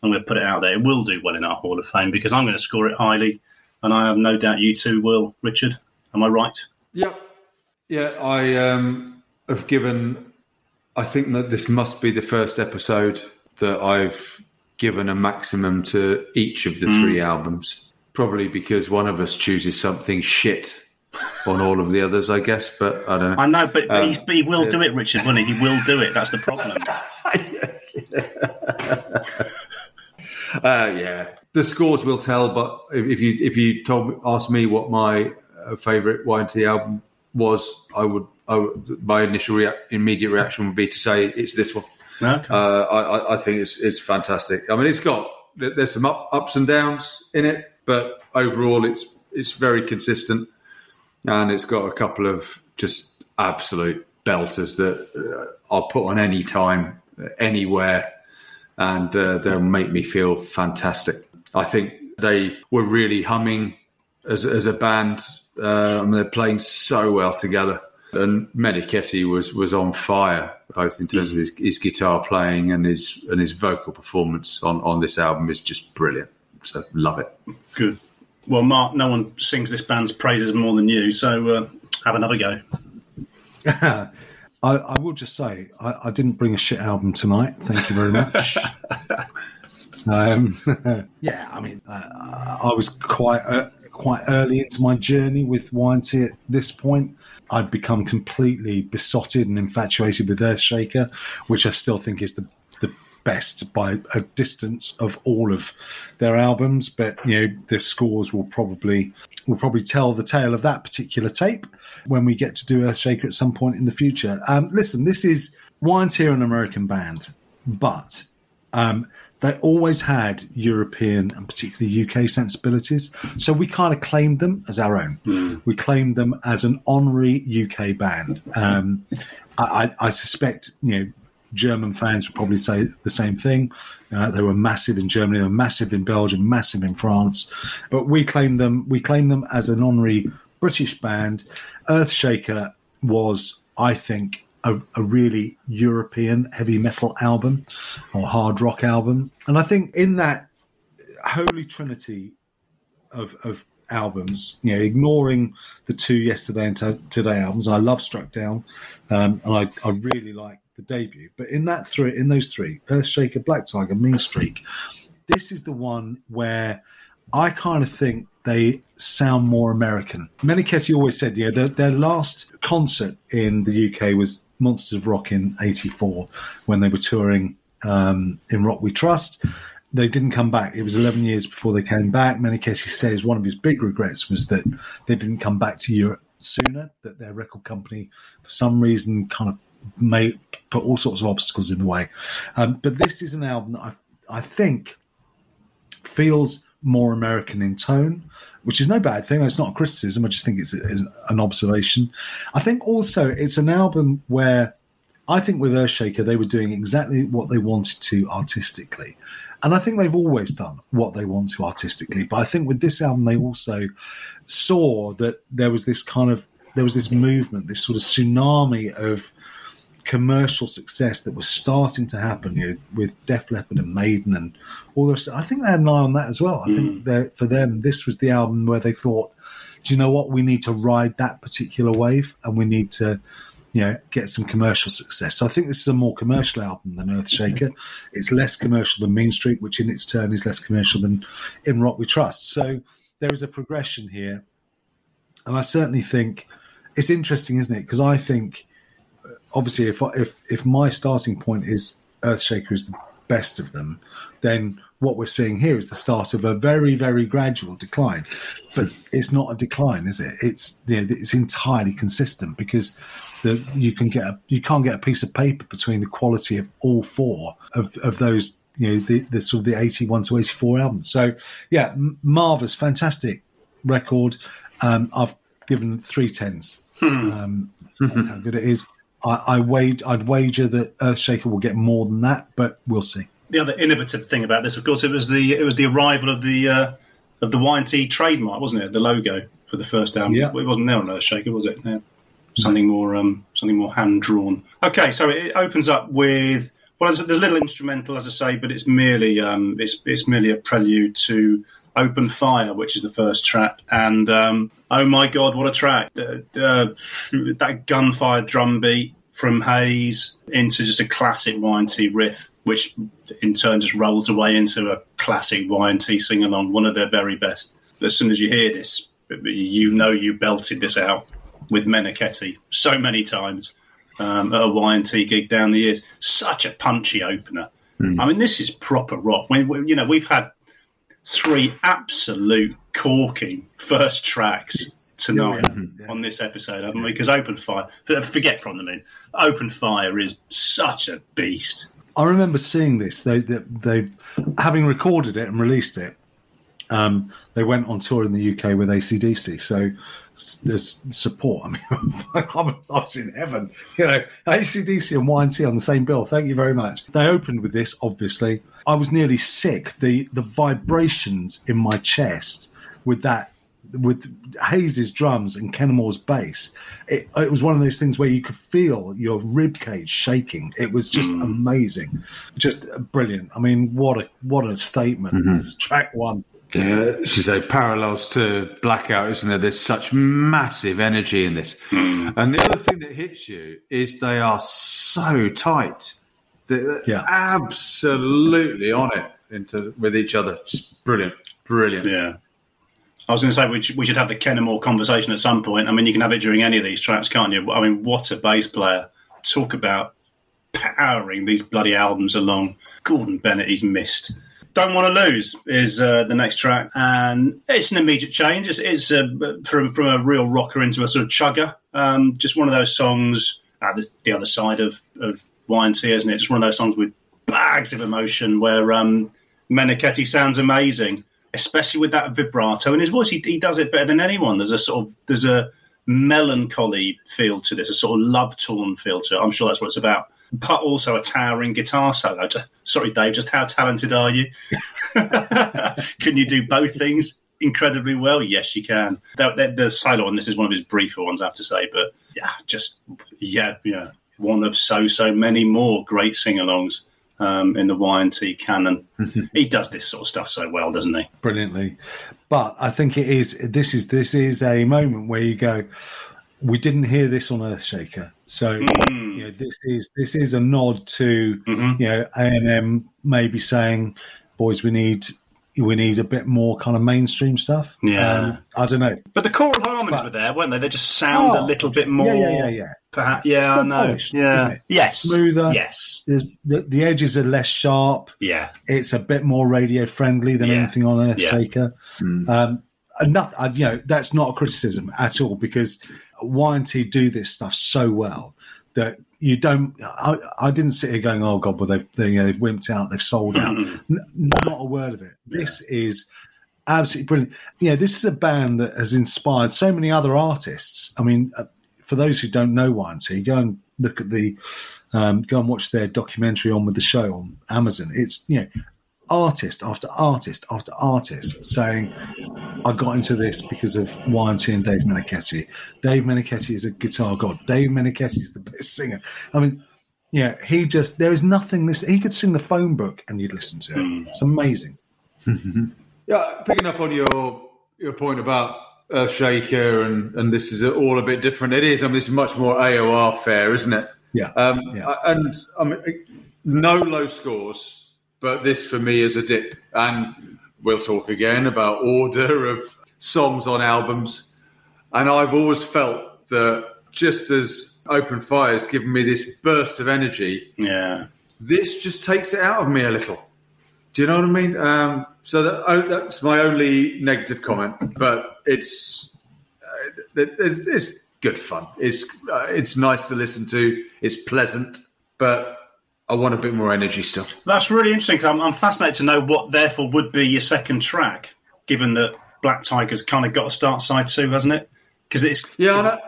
I'm going to put it out there. It will do well in our Hall of Fame because I'm going to score it highly, and I have no doubt you too will. Richard, am I right?
Yeah. Yeah, I um, have given. I think that this must be the first episode that I've given a maximum to each of the mm. three albums. Probably because one of us chooses something shit on all of the others, I guess. But I don't know.
I know, but, but um, he will do it, Richard, won't he? He will do it. That's the problem.
uh, yeah, the scores will tell. But if you if you told me, asked me what my uh, favorite Y&T album was, I would, I would my initial rea- immediate reaction would be to say it's this one. Okay. Uh, I, I think it's it's fantastic. I mean, it's got there's some up, ups and downs in it, but overall, it's it's very consistent, and it's got a couple of just absolute belters that uh, I'll put on any time, anywhere, and uh, they'll make me feel fantastic. I think they were really humming as as a band. Uh, they're playing so well together. And Meniketti was was on fire, both in terms of his, his, guitar playing and his and his vocal performance on, on this album is just brilliant. So love it.
Good. Well, Mark, no one sings this band's praises more than you, so uh, have another go.
I, I, will just say I, I, didn't bring a shit album tonight. Thank you very much. um, yeah, I mean, uh, I was quite uh, quite early into my journey with Y&T at this point. I'd become completely besotted and infatuated with Earthshaker, which I still think is the the best by a distance of all of their albums. But you know, the scores will probably will probably tell the tale of that particular tape when we get to do Earthshaker at some point in the future. Um, listen, this is Y&T an American band, but um, they always had European and particularly UK sensibilities. So we kind of claimed them as our own. Mm. We claimed them as an honorary UK band. Um, I, I, suspect, you know, German fans would probably say the same thing. Uh, they were massive in Germany, they were massive in Belgium, massive in France. But we claim them. We claim them as an honorary British band. Earthshaker was, I think, a, a, really European heavy metal album or hard rock album. And I think in that holy trinity of, of albums, you know, ignoring the two yesterday and t- today albums, I love Struck Down, um, and I, I really like the debut. But in that three, in those three, Earthshaker, Black Tiger, Mean Streak, this is the one where I kind of think they sound more American. Many Meniketti always said, know, their, their last concert in the UK was Monsters of Rock in '84 when they were touring um, in Rock We Trust. They didn't come back. It was 11 years before they came back. Many Meniketti says one of his big regrets was that they didn't come back to Europe sooner. That their record company, for some reason, kind of made put all sorts of obstacles in the way. Um, but this is an album that I I think feels more American in tone, which is no bad thing. It's not a criticism. I just think it's, it's an observation. I think also it's an album where I think with Earthshaker they were doing exactly what they wanted to artistically. And I think they've always done what they want to artistically. But I think with this album, they also saw that there was this kind of there was this movement, this sort of tsunami of commercial success that was starting to happen you know, with Def Leppard and Maiden and all the rest. I think they had an eye on that as well. I mm. think that for them, this was the album where they thought, do you know what? We need to ride that particular wave and we need to, you know, get some commercial success. So I think this is a more commercial album than Earthshaker. It's less commercial than Mean Streak, which in its turn is less commercial than In Rock We Trust. So there is a progression here. And I certainly think it's interesting, isn't it? Because I think obviously, if if if my starting point is Earthshaker is the best of them, then what we're seeing here is the start of a very very gradual decline. But it's not a decline, is it? It's you know, it's entirely consistent because the you can get a, you can't get a piece of paper between the quality of all four of of those you know the, the sort of the 81 to 84 albums so yeah marvelous fantastic record um, i've given three tens hmm. um, how good it is I, I wage, I'd wager that Earthshaker will get more than that, but we'll see.
The other innovative thing about this, of course, it was the it was the arrival of the uh, of the Y&T trademark, wasn't it? The logo for the first album. Yeah. Well, it wasn't there on Earthshaker, was it? Yeah. Something more um, something more hand drawn. Okay, so it opens up with Well, there's, there's a little instrumental, as I say, but it's merely um, it's it's merely a prelude to "Open Fire," which is the first track. And um, oh my god, what a track! Uh, uh, that gunfire drum beat from Hayes into just a classic Y&T riff, which in turn just rolls away into a classic Y&T sing along, one of their very best. As soon as you hear this, you know you belted this out with Meniketti so many times um, at a Y&T gig down the years. Such a punchy opener. Mm. I mean, this is proper rock. I mean, you know, we've had three absolute corking first tracks tonight yeah. on this episode, haven't we? Because Open Fire, forget from the moon, Open Fire is such a beast.
I remember seeing this. They, they, they having recorded it and released it. Um, they went on tour in the UK with ACDC. So there's support. I mean, I was in heaven. You know, ACDC and Y&T on the same bill. Thank you very much. They opened with this, obviously. I was nearly sick. The the vibrations in my chest with that with Hayes's drums and Kennemore's bass, it, it, was one of those things where you could feel your rib cage shaking. It was just mm. amazing, just brilliant. I mean, what a what a statement! Mm-hmm. Track one.
Yeah, she said parallels to Blackout, isn't there? There's such massive energy in this. Mm. And the other thing that hits you is they are so tight. They're yeah. absolutely on it into with each other. Just brilliant, brilliant.
Yeah. I was going to say we should, we should have the Kennemore conversation at some point. I mean, you can have it during any of these tracks, can't you? I mean, what a bass player! Talk about powering these bloody albums along. Gordon Bennett, he's missed. Don't Want to Lose is uh, the next track, and it's an immediate change. It's, it's uh, from from a real rocker into a sort of chugger. Um, just one of those songs. Uh, the, the, other side of of Y&T, isn't it? Just one of those songs with bags of emotion where um, Meniketti sounds amazing, especially with that vibrato in his voice. He, he does it better than anyone. There's a sort of there's a melancholy feel to this, a sort of love torn feel to it. I'm sure that's what it's about. But also a towering guitar solo. Sorry, Dave, just how talented are you? can you do both things incredibly well? Yes, you can. The, the, the, solo on this is one of his briefer ones, I have to say. But yeah, just, yeah, yeah. One of so, so many more great sing alongs. Um, in the Y&T canon. he does this sort of stuff so well, doesn't he?
Brilliantly. But I think it is this is this is a moment where you go, we didn't hear this on Earthshaker, so mm. you know, this is this is a nod to mm-hmm. you know A and M maybe saying, boys, we need we need a bit more kind of mainstream stuff.
Yeah, um,
I don't know.
But the choral harmonies but, were there, weren't they? They just sound oh, a little bit more.
Yeah, yeah, yeah. yeah.
Perhaps, yeah, I know. Polished, yeah, yes,
smoother.
Yes,
the, the, edges are less sharp.
Yeah,
it's a bit more radio friendly than yeah. anything on Earthshaker. Yeah. Mm. Um, enough, you know, that's not a criticism at all because Y&T do this stuff so well that you don't. I, I, didn't sit here going, "Oh God, well they've they, you know, they've wimped out, they've sold out." N- not a word of it. Yeah. This is absolutely brilliant. You know, this is a band that has inspired so many other artists. I mean, uh, for those who don't know Y&T, go and look at the um, go and watch their documentary on with the show on Amazon. It's you know artist after artist after artist saying, I got into this because of Y&T and Dave Meniketti. Dave Meniketti is a guitar god. Dave Meniketti is the best singer. I mean, yeah, he just, there is nothing this, he could sing the phone book and you'd listen to it. It's amazing.
yeah, picking up on your, your point about Earthshaker and, and this is all a bit different. It is, I mean, this is much more AOR fare, isn't it?
Yeah.
Um,
yeah.
And I mean, no low scores but this for me is a dip. And we'll talk again about order of songs on albums. And I've always felt that just as Open Fire has given me this burst of energy,
yeah,
this just takes it out of me a little. Do you know what I mean? Um, so that, oh, that's my only negative comment, but it's uh, it's good fun. It's uh, it's nice to listen to. It's pleasant, but I want a bit more energy still.
That's really interesting because I'm, I'm, fascinated to know what, therefore, would be your second track, given that Black Tiger's kind of got to start side two, hasn't it? Because it's
yeah,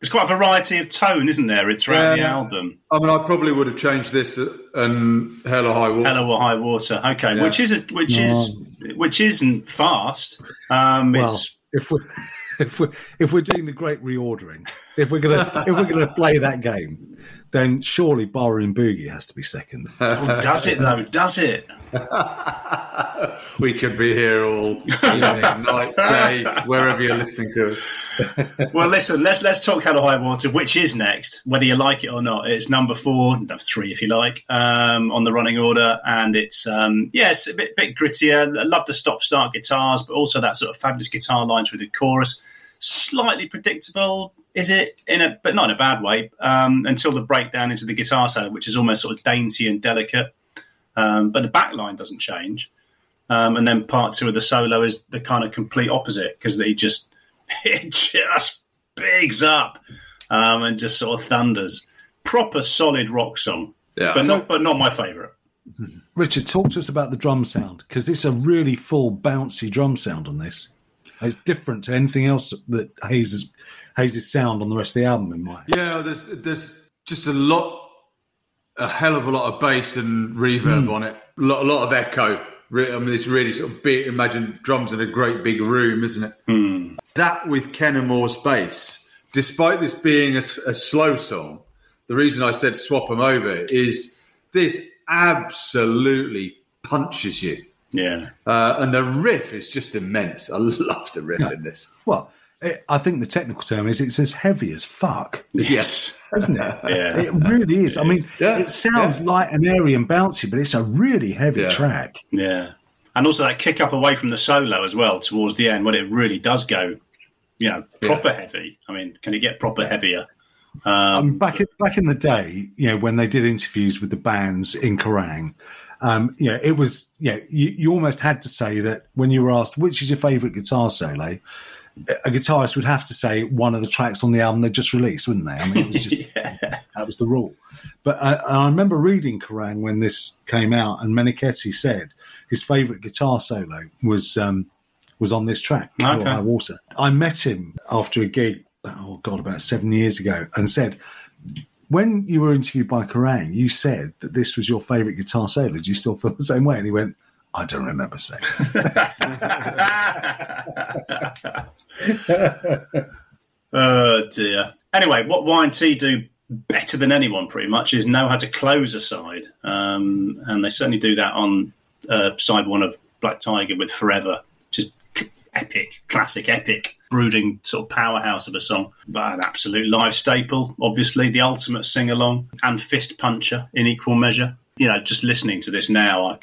it's quite a variety of tone, isn't there? It's throughout yeah, the album.
I mean, I probably would have changed this and Hell or High Water.
Hell or High Water. Okay, yeah. which is a, which is which isn't fast. Um,
well, if we if we're if we're doing the great reordering, if we're gonna if we're gonna play that game, then surely Barroom Boogie has to be second.
oh, does it though? Does it?
we could be here all evening, night, day, wherever you're listening to us.
well, listen, let's let's talk Hell or High Water, which is next, whether you like it or not. It's number four, no, three if you like, um, on the running order, and it's um, yes, yeah, a bit bit grittier. I love the stop start guitars, but also that sort of fabulous guitar lines with the chorus. Slightly predictable, is it in a but not in a bad way um, until the breakdown into the guitar solo, which is almost sort of dainty and delicate. Um, but the back line doesn't change. Um, and then part two of the solo is the kind of complete opposite because he just it just bigs up um, and just sort of thunders. Proper solid rock song, yeah. but not but not my favourite.
Richard, talk to us about the drum sound because it's a really full, bouncy drum sound on this. It's different to anything else that Hayes' Hayes' sound on the rest of the album. In my
yeah, there's there's just a lot a hell of a lot of bass and reverb mm. on it. A lot, a lot of echo. I mean, it's really sort of big. Imagine drums in a great big room, isn't it?
Mm.
That with Kennemore's bass, despite this being a, a, slow song, the reason I said swap them over is this absolutely punches you.
Yeah.
Uh, and the riff is just immense. I love the riff yeah. in this.
Well, it, I think the technical term is it's as heavy as fuck.
Yes,
isn't it? yeah, it really is. I mean, yeah. it sounds yeah. light and airy and bouncy, but it's a really heavy yeah. track.
Yeah, and also that kick up away from the solo as well towards the end when it really does go, you know, proper heavy. I mean, can it get proper heavier?
Um, um, back in, back in the day, you know, when they did interviews with the bands in Kerrang, um, you know, it was, you know, you, you almost had to say that when you were asked which is your favourite guitar solo, a guitarist would have to say one of the tracks on the album they just released, wouldn't they? I mean, it was just yeah. that was the rule. But I, I, remember reading Kerrang when this came out, and Meniketti said his favourite guitar solo was um, was on this track, okay. Water. I met him after a gig, oh god, about seven years ago, and said. When you were interviewed by Kerrang, you said that this was your favourite guitar solo. Do you still feel the same way? And he went, I don't remember saying.
oh dear. Anyway, what Y&T do better than anyone, pretty much, is know how to close a side, um, and they certainly do that on uh, side one of Black Tiger with Forever, just epic, classic, epic, brooding sort of powerhouse of a song, but an absolute live staple. Obviously, the ultimate sing along and fist puncher in equal measure. You know, just listening to this now, I,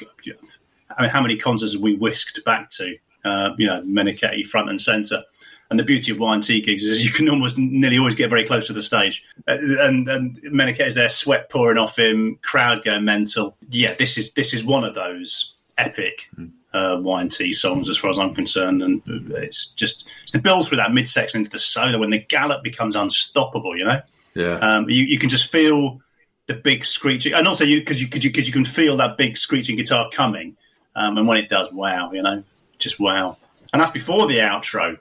I mean, how many concerts have we whisked back to? Uh, you know, Meniketti front and centre. And the beauty of Y&T gigs is you can almost nearly always get very close to the stage. Uh, and and Meniketti is there, sweat pouring off him, crowd going mental. Yeah, this is this is one of those epic hmm. uh, Y&T songs as far as I'm concerned. And it's just it's the build through that midsection into the solo when the gallop becomes unstoppable. You know,
yeah,
um, you you can just feel the big screeching, and also you because you because you, you can feel that big screeching guitar coming. Um, and when it does, wow, you know, just wow. And that's before the outro.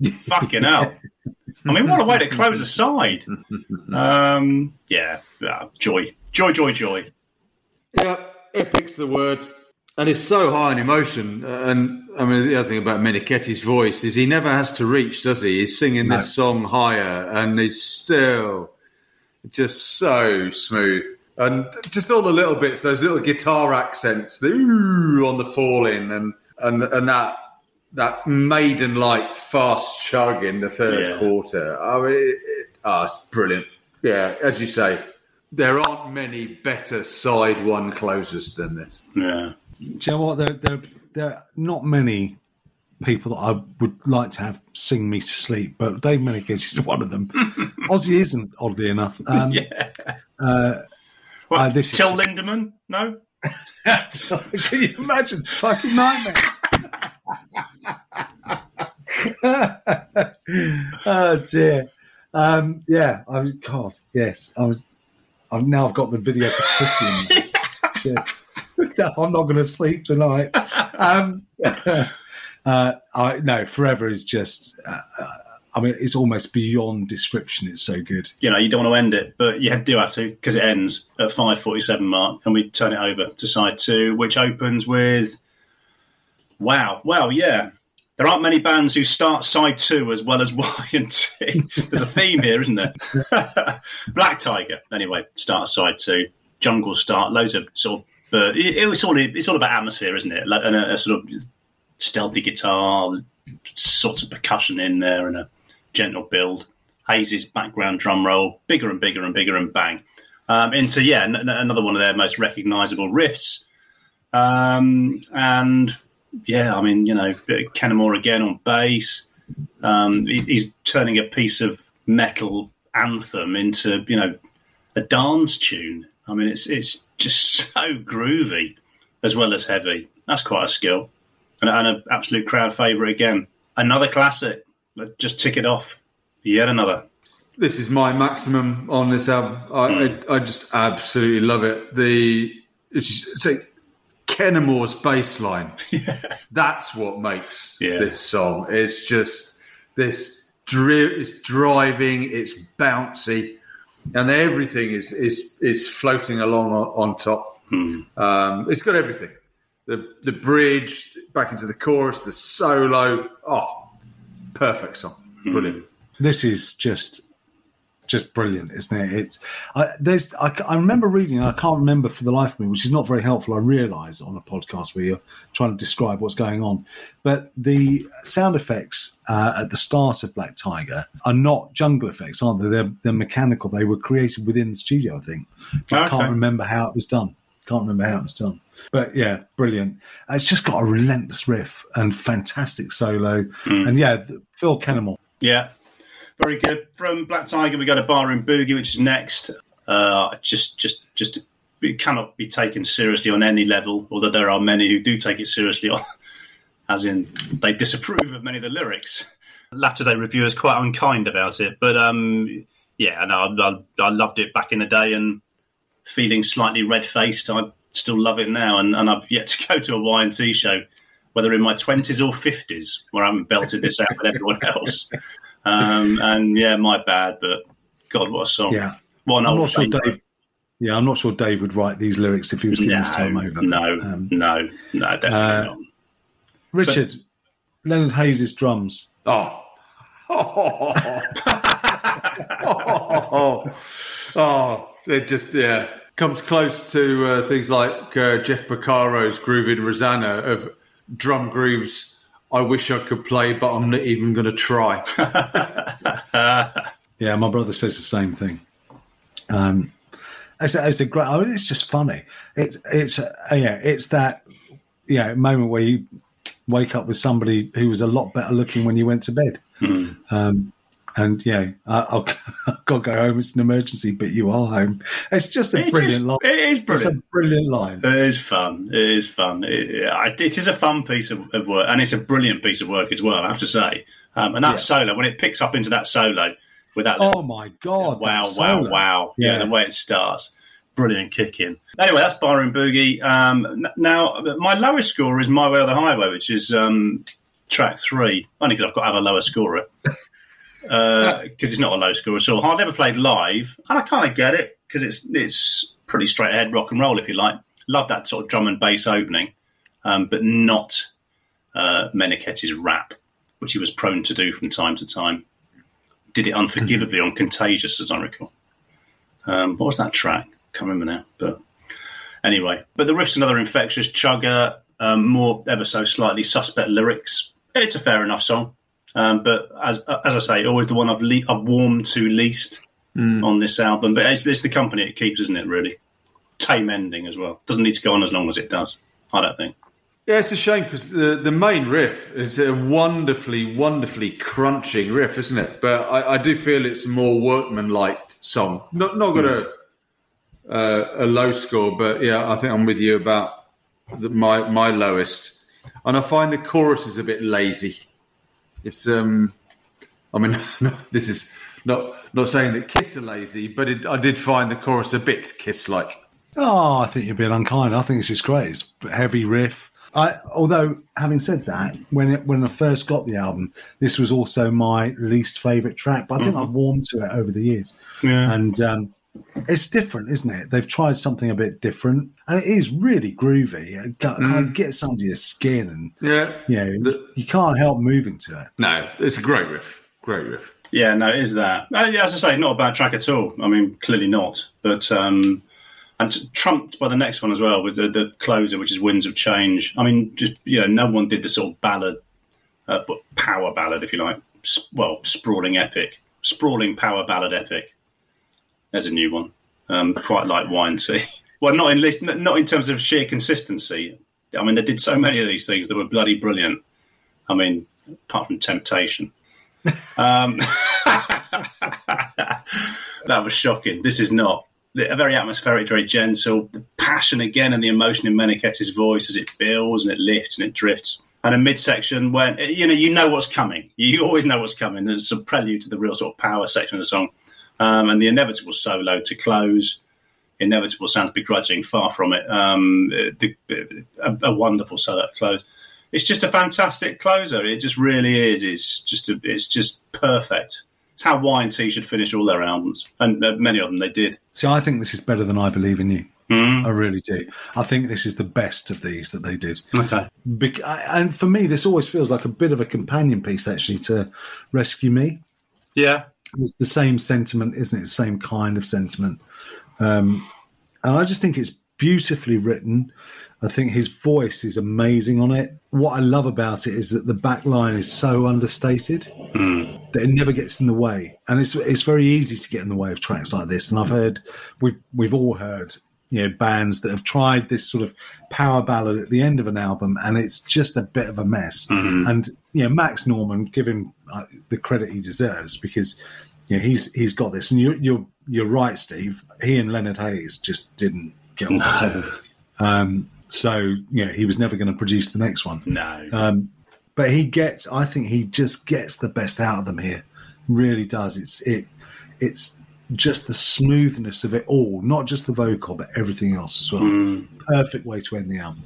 Fucking hell. I mean, what a way to close a side. Um, yeah, uh, joy. Joy, joy, joy.
Yeah, epic's the word. And it's so high in emotion. And I mean, the other thing about Meniketti's voice is he never has to reach, does he? He's singing no. this song higher and he's still just so smooth. And just all the little bits, those little guitar accents, the ooh on the falling and, and, and that that maiden like fast chug in the third yeah. quarter. I mean, it, it, oh, it's brilliant. Yeah, as you say, there aren't many better side one closers than this.
Yeah.
Do you know what? There, there, there are not many people that I would like to have sing me to sleep, but Dave Meniketti is one of them. Ozzy isn't, oddly enough. Um,
yeah.
Uh,
well, uh, this Till is... Lindemann? No?
Can you imagine? Fucking nightmare. oh dear. Um, yeah, I was God. Yes, I was. I've now I've got the video for pussy. yes, I'm not going to sleep tonight. Um, uh, I, no, forever is just. Uh, uh, I mean, it's almost beyond description. It's so good.
You know, you don't want to end it, but you do have to because it ends at five forty-seven mark, and we turn it over to side two, which opens with Wow. Well, yeah. there aren't many bands who start side two as well as Y and T. There's a theme here, isn't there? Black Tiger, anyway, start side two. Jungle start, loads of sort of, but it, was all it's all about atmosphere, isn't it? And a, a sort of stealthy guitar, sorts of percussion in there, and a gentle build. Hayes's background drum roll, bigger and bigger and bigger and bang. Um, into yeah, n- another one of their most recognisable riffs. Um, and yeah, I mean, you know, Kennemore again on bass. Um, he's turning a piece of metal anthem into, you know, a dance tune. I mean, it's it's just so groovy as well as heavy. That's quite a skill, and, and an absolute crowd favourite again. Another classic. Just tick it off. Yet another.
This is my maximum on this album. I, mm. I, I, just absolutely love it. The it's, just, it's like Kennemore's bass line. Yeah. That's what makes yeah. this song. It's just this dri- it's driving, it's bouncy, and everything is is is floating along on, on top. Hmm. Um, it's got everything. The the bridge back into the chorus, the solo. Oh, perfect song. Hmm. Brilliant.
This is just just brilliant, isn't it? It's I, there's I, I, remember reading, I can't remember for the life of me, which is not very helpful. I realise on a podcast where you're trying to describe what's going on, but the sound effects uh, at the start of Black Tiger are not jungle effects, aren't they? They're, they're mechanical. They were created within the studio, I think. Okay. I can't remember how it was done. Can't remember how it was done. But yeah, brilliant. It's just got a relentless riff and fantastic solo. Mm. And yeah, Phil Kennemore.
Yeah, very good. From Black Tiger, we got a Barroom Boogie, which is next. Uh, just, just, just it cannot be taken seriously on any level. Although there are many who do take it seriously, as in they disapprove of many of the lyrics. Latter Day reviewers quite unkind about it, but um, yeah, no, I, I, loved it back in the day, and feeling slightly red faced, I still love it now, and, and I've yet to go to a Y&T show, whether in my twenties or fifties, where I haven't belted this out with everyone else. Um, and yeah, my bad, but God, what a song!
Yeah, what I'm not sure Dave. Yeah, I'm not sure Dave would write these lyrics if he was given
no,
his time over.
No, um, no, no, definitely uh, not.
Richard, but, Leonard Hayes' drums.
Oh. oh, oh, oh, it just yeah comes close to uh, things like uh, Jeff Porcaro's "Grooving Rosanna" of drum grooves I wish I could play, but I'm not even going to try.
yeah, my brother says the same thing. Um, it's, a, it's a great. I mean, it's just funny. It's it's uh, yeah, it's that yeah moment where you wake up with somebody who was a lot better looking when you went to bed. Mm. Um, and yeah, I'll, I've got to go home. It's an emergency, but you are home. It's just a it brilliant is, line.
It is brilliant.
It's a brilliant line.
It is fun. It is fun. It, it is a fun piece of, of, work, and it's a brilliant piece of work as well. I have to say. Um, and that yeah. solo, when it picks up into that solo with that,
oh my god!
Wow! Wow! Wow! Yeah. yeah, the way it starts brilliant kick in. Anyway, that's Barroom Boogie. Um, now, my lowest score is My Way or the Highway, which is um, track three, only because I've got to have a lower scorer because uh, it's not a low score at all. I've never played live, and I kind of get it because it's it's pretty straight ahead rock and roll, if you like. Love that sort of drum and bass opening, um, but not uh, Meniketti's rap, which he was prone to do from time to time. Did it unforgivably on Contagious, as I recall. Um, what was that track? Can't remember now, but anyway. But the riff's another infectious chugger, um, more ever so slightly suspect lyrics. It's a fair enough song. Um, but as as I say, always the one I've le- I've warmed to least mm. on this album. But it's, it's the company it keeps, isn't it? Really tame ending as well. Doesn't need to go on as long as it does. I don't think.
Yeah, it's a shame because the, the main riff is a wonderfully, wonderfully crunching riff, isn't it? But I, I do feel it's a more workman-like song. Not not got a uh, a low score, but yeah, I think I'm with you about the, my my lowest. And I find the chorus is a bit lazy. It's um, I mean, this is not not saying that Kiss are lazy, but it, I did find the chorus a bit Kiss-like.
Oh, I think you're being unkind. I think this is great. It's heavy riff. I, although having said that, when it, when I first got the album, this was also my least favorite track. But I think mm-hmm. I've warmed to it over the years. Yeah. And um, it's different, isn't it? They've tried something a bit different, and it is really groovy. It kind of gets under your skin, and
Yeah.
you know
The-
you can't help moving to it.
No, it's a great riff. Great riff.
Yeah, no, it is that. Uh, as I say, not a bad track at all. I mean, clearly not. But um, and t- trumped by the next one as well with the, the closer, which is Winds of Change. I mean, just you know, no one did the sort of ballad, uh, but power ballad, if you like. S- well, sprawling epic, sprawling power ballad epic. There's a new one. Um, quite like Y&T. Well, not in list, not in terms of sheer consistency. I mean, they did so many of these things that were bloody brilliant. I mean, apart from Temptation. Um, that was shocking. This is not. A very atmospheric, very gentle. The passion again and the emotion in Meniketti's voice as it builds and it lifts and it drifts. And a midsection when you know you know what's coming. You always know what's coming. There's a prelude to the real sort of power section of the song, um, and the inevitable solo to close. Inevitable sounds begrudging, far from it. Um, the, a, a wonderful solo to close it's just a fantastic closer. It just really is. It's just a, it's just perfect. It's how Y and T should finish all their albums, and uh, many of them they did.
See, I think this is better than I Believe in You.
Mm.
I really do. I think this is the best of these that they did.
Okay.
Bec- and for me, this always feels like a bit of a companion piece, actually, to Rescue Me.
Yeah.
It's the same sentiment, isn't it? The same kind of sentiment. Um, and I just think it's beautifully written. I think his voice is amazing on it. What I love about it is that the back line is so understated that it never gets in the way, and it's it's very easy to get in the way of tracks like this. And I've heard we've we've all heard you know bands that have tried this sort of power ballad at the end of an album, and it's just a bit of a mess. And you know Max Norman, give him uh, the credit he deserves because you know he's he's got this. And you're you're you're right, Steve. He and Leonard Haze just didn't get on the table. Um, so yeah, he was never going to produce the next one.
No.
Um, but he gets, I think he just gets the best out of them here. Really does. It's it, it's just the smoothness of it all, not just the vocal, but everything else as well. Perfect way to end the album.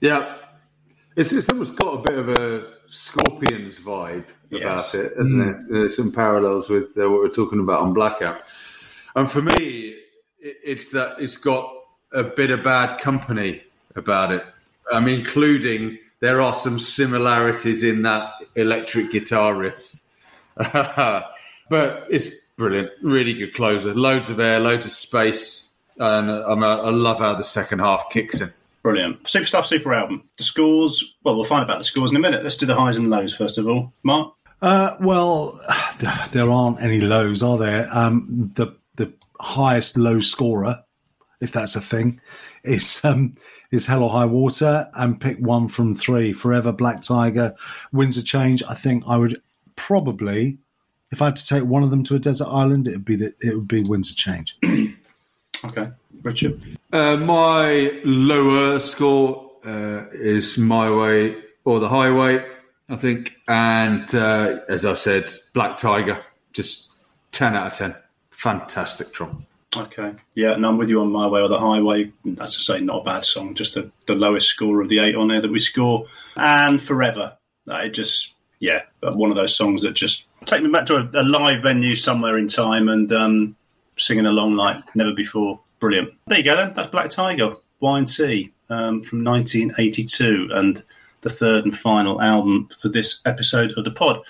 Yeah, it's, it's almost got a bit of a Scorpions vibe
Yes.
about it, isn't it? There's some parallels with uh, what we're talking about on Blackout. And for me, it, it's that it's got a bit of bad company about it. I mean, including there are some similarities in that electric guitar riff. but it's brilliant, really good closer. Loads of air, loads of space, and um, I, I love how the second half kicks in.
Brilliant. Super stuff, super album. The scores, well, we'll find about the scores in a minute. Let's do the highs and lows first of all. Mark?
Uh, well, there aren't any lows, are there? Um, the the highest low scorer, if that's a thing, is um, is Hell or High Water, and pick one from three. Forever, Black Tiger, Winds of Change. I think I would probably, if I had to take one of them to a desert island, it would be the, it would be Winds of Change.
Okay. Richard?
Uh, my lower score uh, is My Way or the Highway, I think. And uh, as I said, Black Tiger, just 10 out of 10. Fantastic drum.
Okay. Yeah, and I'm with you on My Way or the Highway. As I say, not a bad song, just the, the lowest score of the eight on there that we score. And Forever. Uh, It just, yeah, one of those songs that just take me back to a, a live venue somewhere in time and um, singing along like never before. Brilliant. There you go then. That's Black Tiger, Y&T um, from 1982 and the third and final album for this episode of the pod.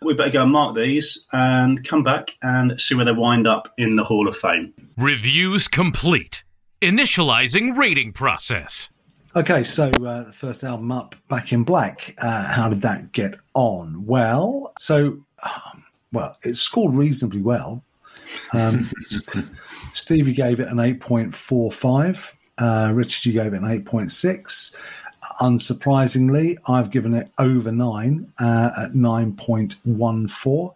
We better go and mark these and come back and see where they wind up in the Hall of Fame.
Reviews complete. Initializing rating process.
Okay, so uh, the first album up, Back in Black. Uh, how did that get on? Well, so um, well, it scored reasonably well. Um, Stevie gave it an eight point four five. Uh, Richard, you gave it an eight point six. Unsurprisingly, I've given it over nine uh, at nine point one four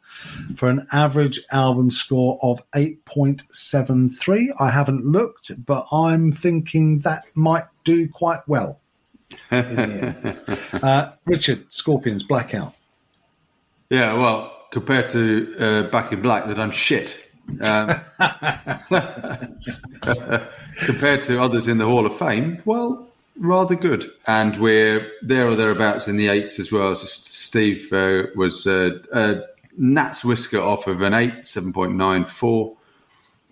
for an average album score of eight point seven three. I haven't looked, but I'm thinking that might do quite well. in the end. uh, Richard, Scorpions, Blackout.
Yeah, well, compared to uh, Back in Black, they've done shit. Um, compared to others in the Hall of Fame, well, rather good. And we're there or thereabouts in the eights as well. So Steve uh, was uh, uh, Nats Whisker off of an 8, 7.94.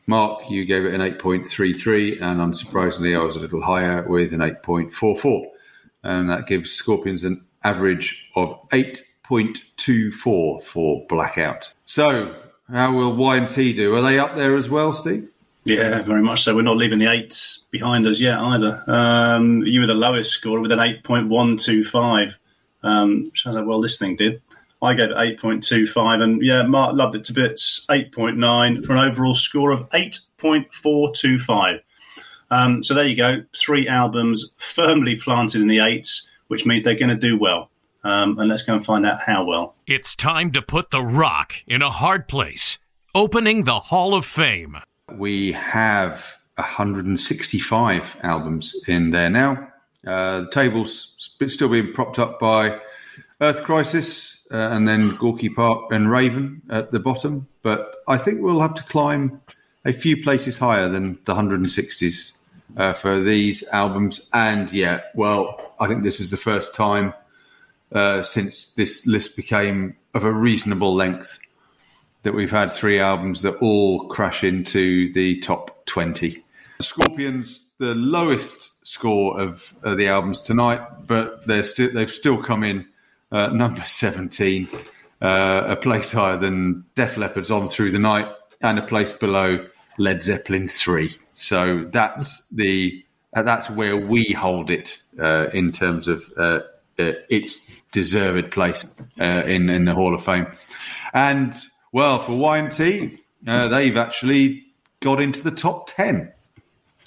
Mark, you gave it an 8.33, and unsurprisingly, I was a little higher with an 8.44. And that gives Scorpions an average of 8.24 for Blackout. So, how will Y&T do? Are they up there as well, Steve?
Yeah, very much so. We're not leaving the eights behind us yet either. Um, you were the lowest score with an 8.125. Um, shows how well this thing did. I gave it 8.25, and yeah, Mark loved it to bits, 8.9 for an overall score of 8.425. Um, so there you go, three albums firmly planted in the eights, which means they're going to do well. Um, and let's go and find out how well.
It's time to put the rock in a hard place, opening the Hall of Fame.
We have 165 albums in there now. Uh, the table's still being propped up by Earth Crisis, uh, and then Gorky Park and Raven at the bottom. But I think we'll have to climb a few places higher than the 160s uh, for these albums. And yeah, well, I think this is the first time uh, since this list became of a reasonable length that we've had three albums that all crash into the top 20. Scorpions, the lowest score of uh, the albums tonight, but they're still they've still come in uh, number 17, uh, a place higher than Def Leppard's On Through the Night, and a place below Led Zeppelin 3. So that's the that's where we hold it uh, in terms of uh, Uh, its deserved place uh, in in the Hall of Fame. And well, for Y&T, uh, they've actually got into the top ten.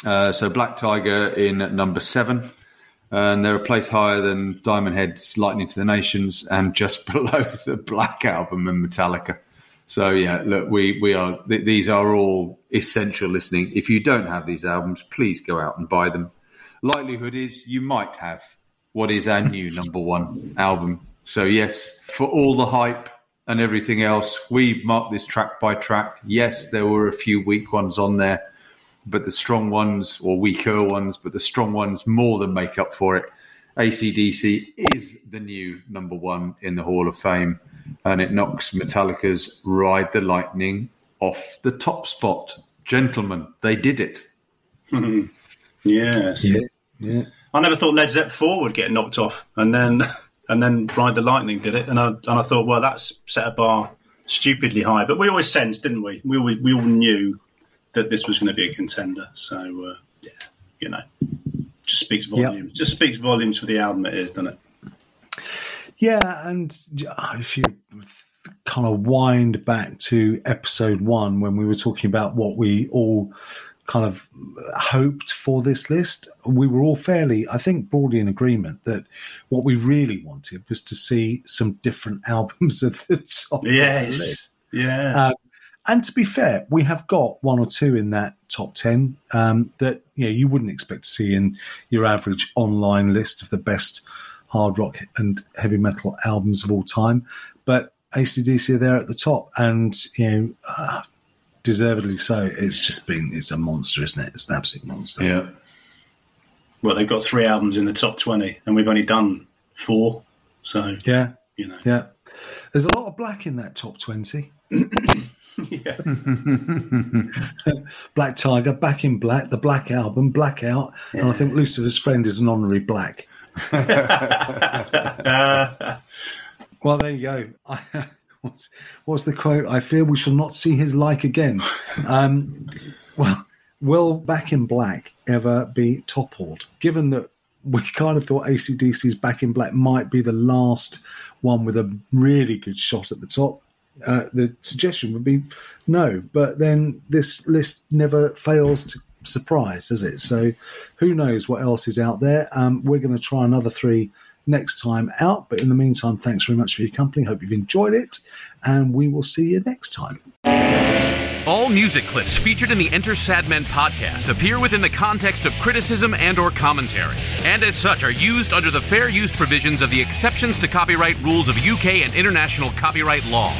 so Black Tiger in number seven, and they're a place higher than Diamond Head's Lightning to the Nations and just below the Black Album and Metallica. So yeah, look, we we are th- these are all essential listening. If you don't have these albums, please go out and buy them. Likelihood is you might have what is our new number one album. So yes, for all the hype and everything else, we marked this track by track. Yes, there were a few weak ones on there but the strong ones, or weaker ones, but the strong ones more than make up for it. ACDC is the new number one in the Hall of Fame, and it knocks Metallica's Ride the Lightning off the top spot. Gentlemen, they did it.
yes. Yeah. yeah. I never thought Led Zeppelin 4 would get knocked off, and then and then Ride the Lightning did it, and I and I thought, well, that's set a bar stupidly high. But we always sensed, didn't we? We always, we all knew that this was going to be a contender. So uh, yeah, you know, just speaks volumes. Yep. Just speaks volumes for the album it is, doesn't it?
Yeah, and if you kind of wind back to episode one when we were talking about what we all kind of hoped for this list, we were all fairly, I think, broadly in agreement that what we really wanted was to see some different albums at the top
yes.
the list.
Yeah.
Um, and to be fair, we have got one or two in that top ten um, that you know you wouldn't expect to see in your average online list of the best hard rock and heavy metal albums of all time. But ACDC are there at the top, and you know, uh, deservedly so. It's just been it's a monster, isn't it? It's an absolute monster.
Yeah. Well, they've got three albums in the top twenty, and we've only done four. So
yeah,
you know,
yeah. There's a lot of black in that top twenty.
Yeah.
black Tiger, Back in Black, the Black Album, Blackout, yeah. and I think Lucifer's Friend is an honorary black. well, there you go. I, what's, what's the quote? I fear we shall not see his like again. Um, well, will Back in Black ever be toppled? Given that we kind of thought ACDC's Back in Black might be the last one with a really good shot at the top uh, the suggestion would be no. But then this list never fails to surprise, does it? So who knows what else is out there? Um, we're going to try another three next time out. But in the meantime, thanks very much for your company. Hope you've enjoyed it, and we will see you next time.
All music clips featured in the Enter Sadmen podcast appear within the context of criticism and or commentary, and as such are used under the fair use provisions of the exceptions to copyright rules of UK and international copyright law.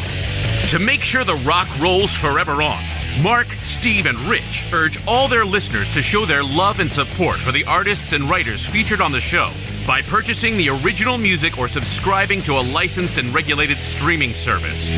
To make sure the rock rolls forever on, Mark, Steve, and Rich urge all their listeners to show their love and support for the artists and writers featured on the show by purchasing the original music or subscribing to a licensed and regulated streaming service.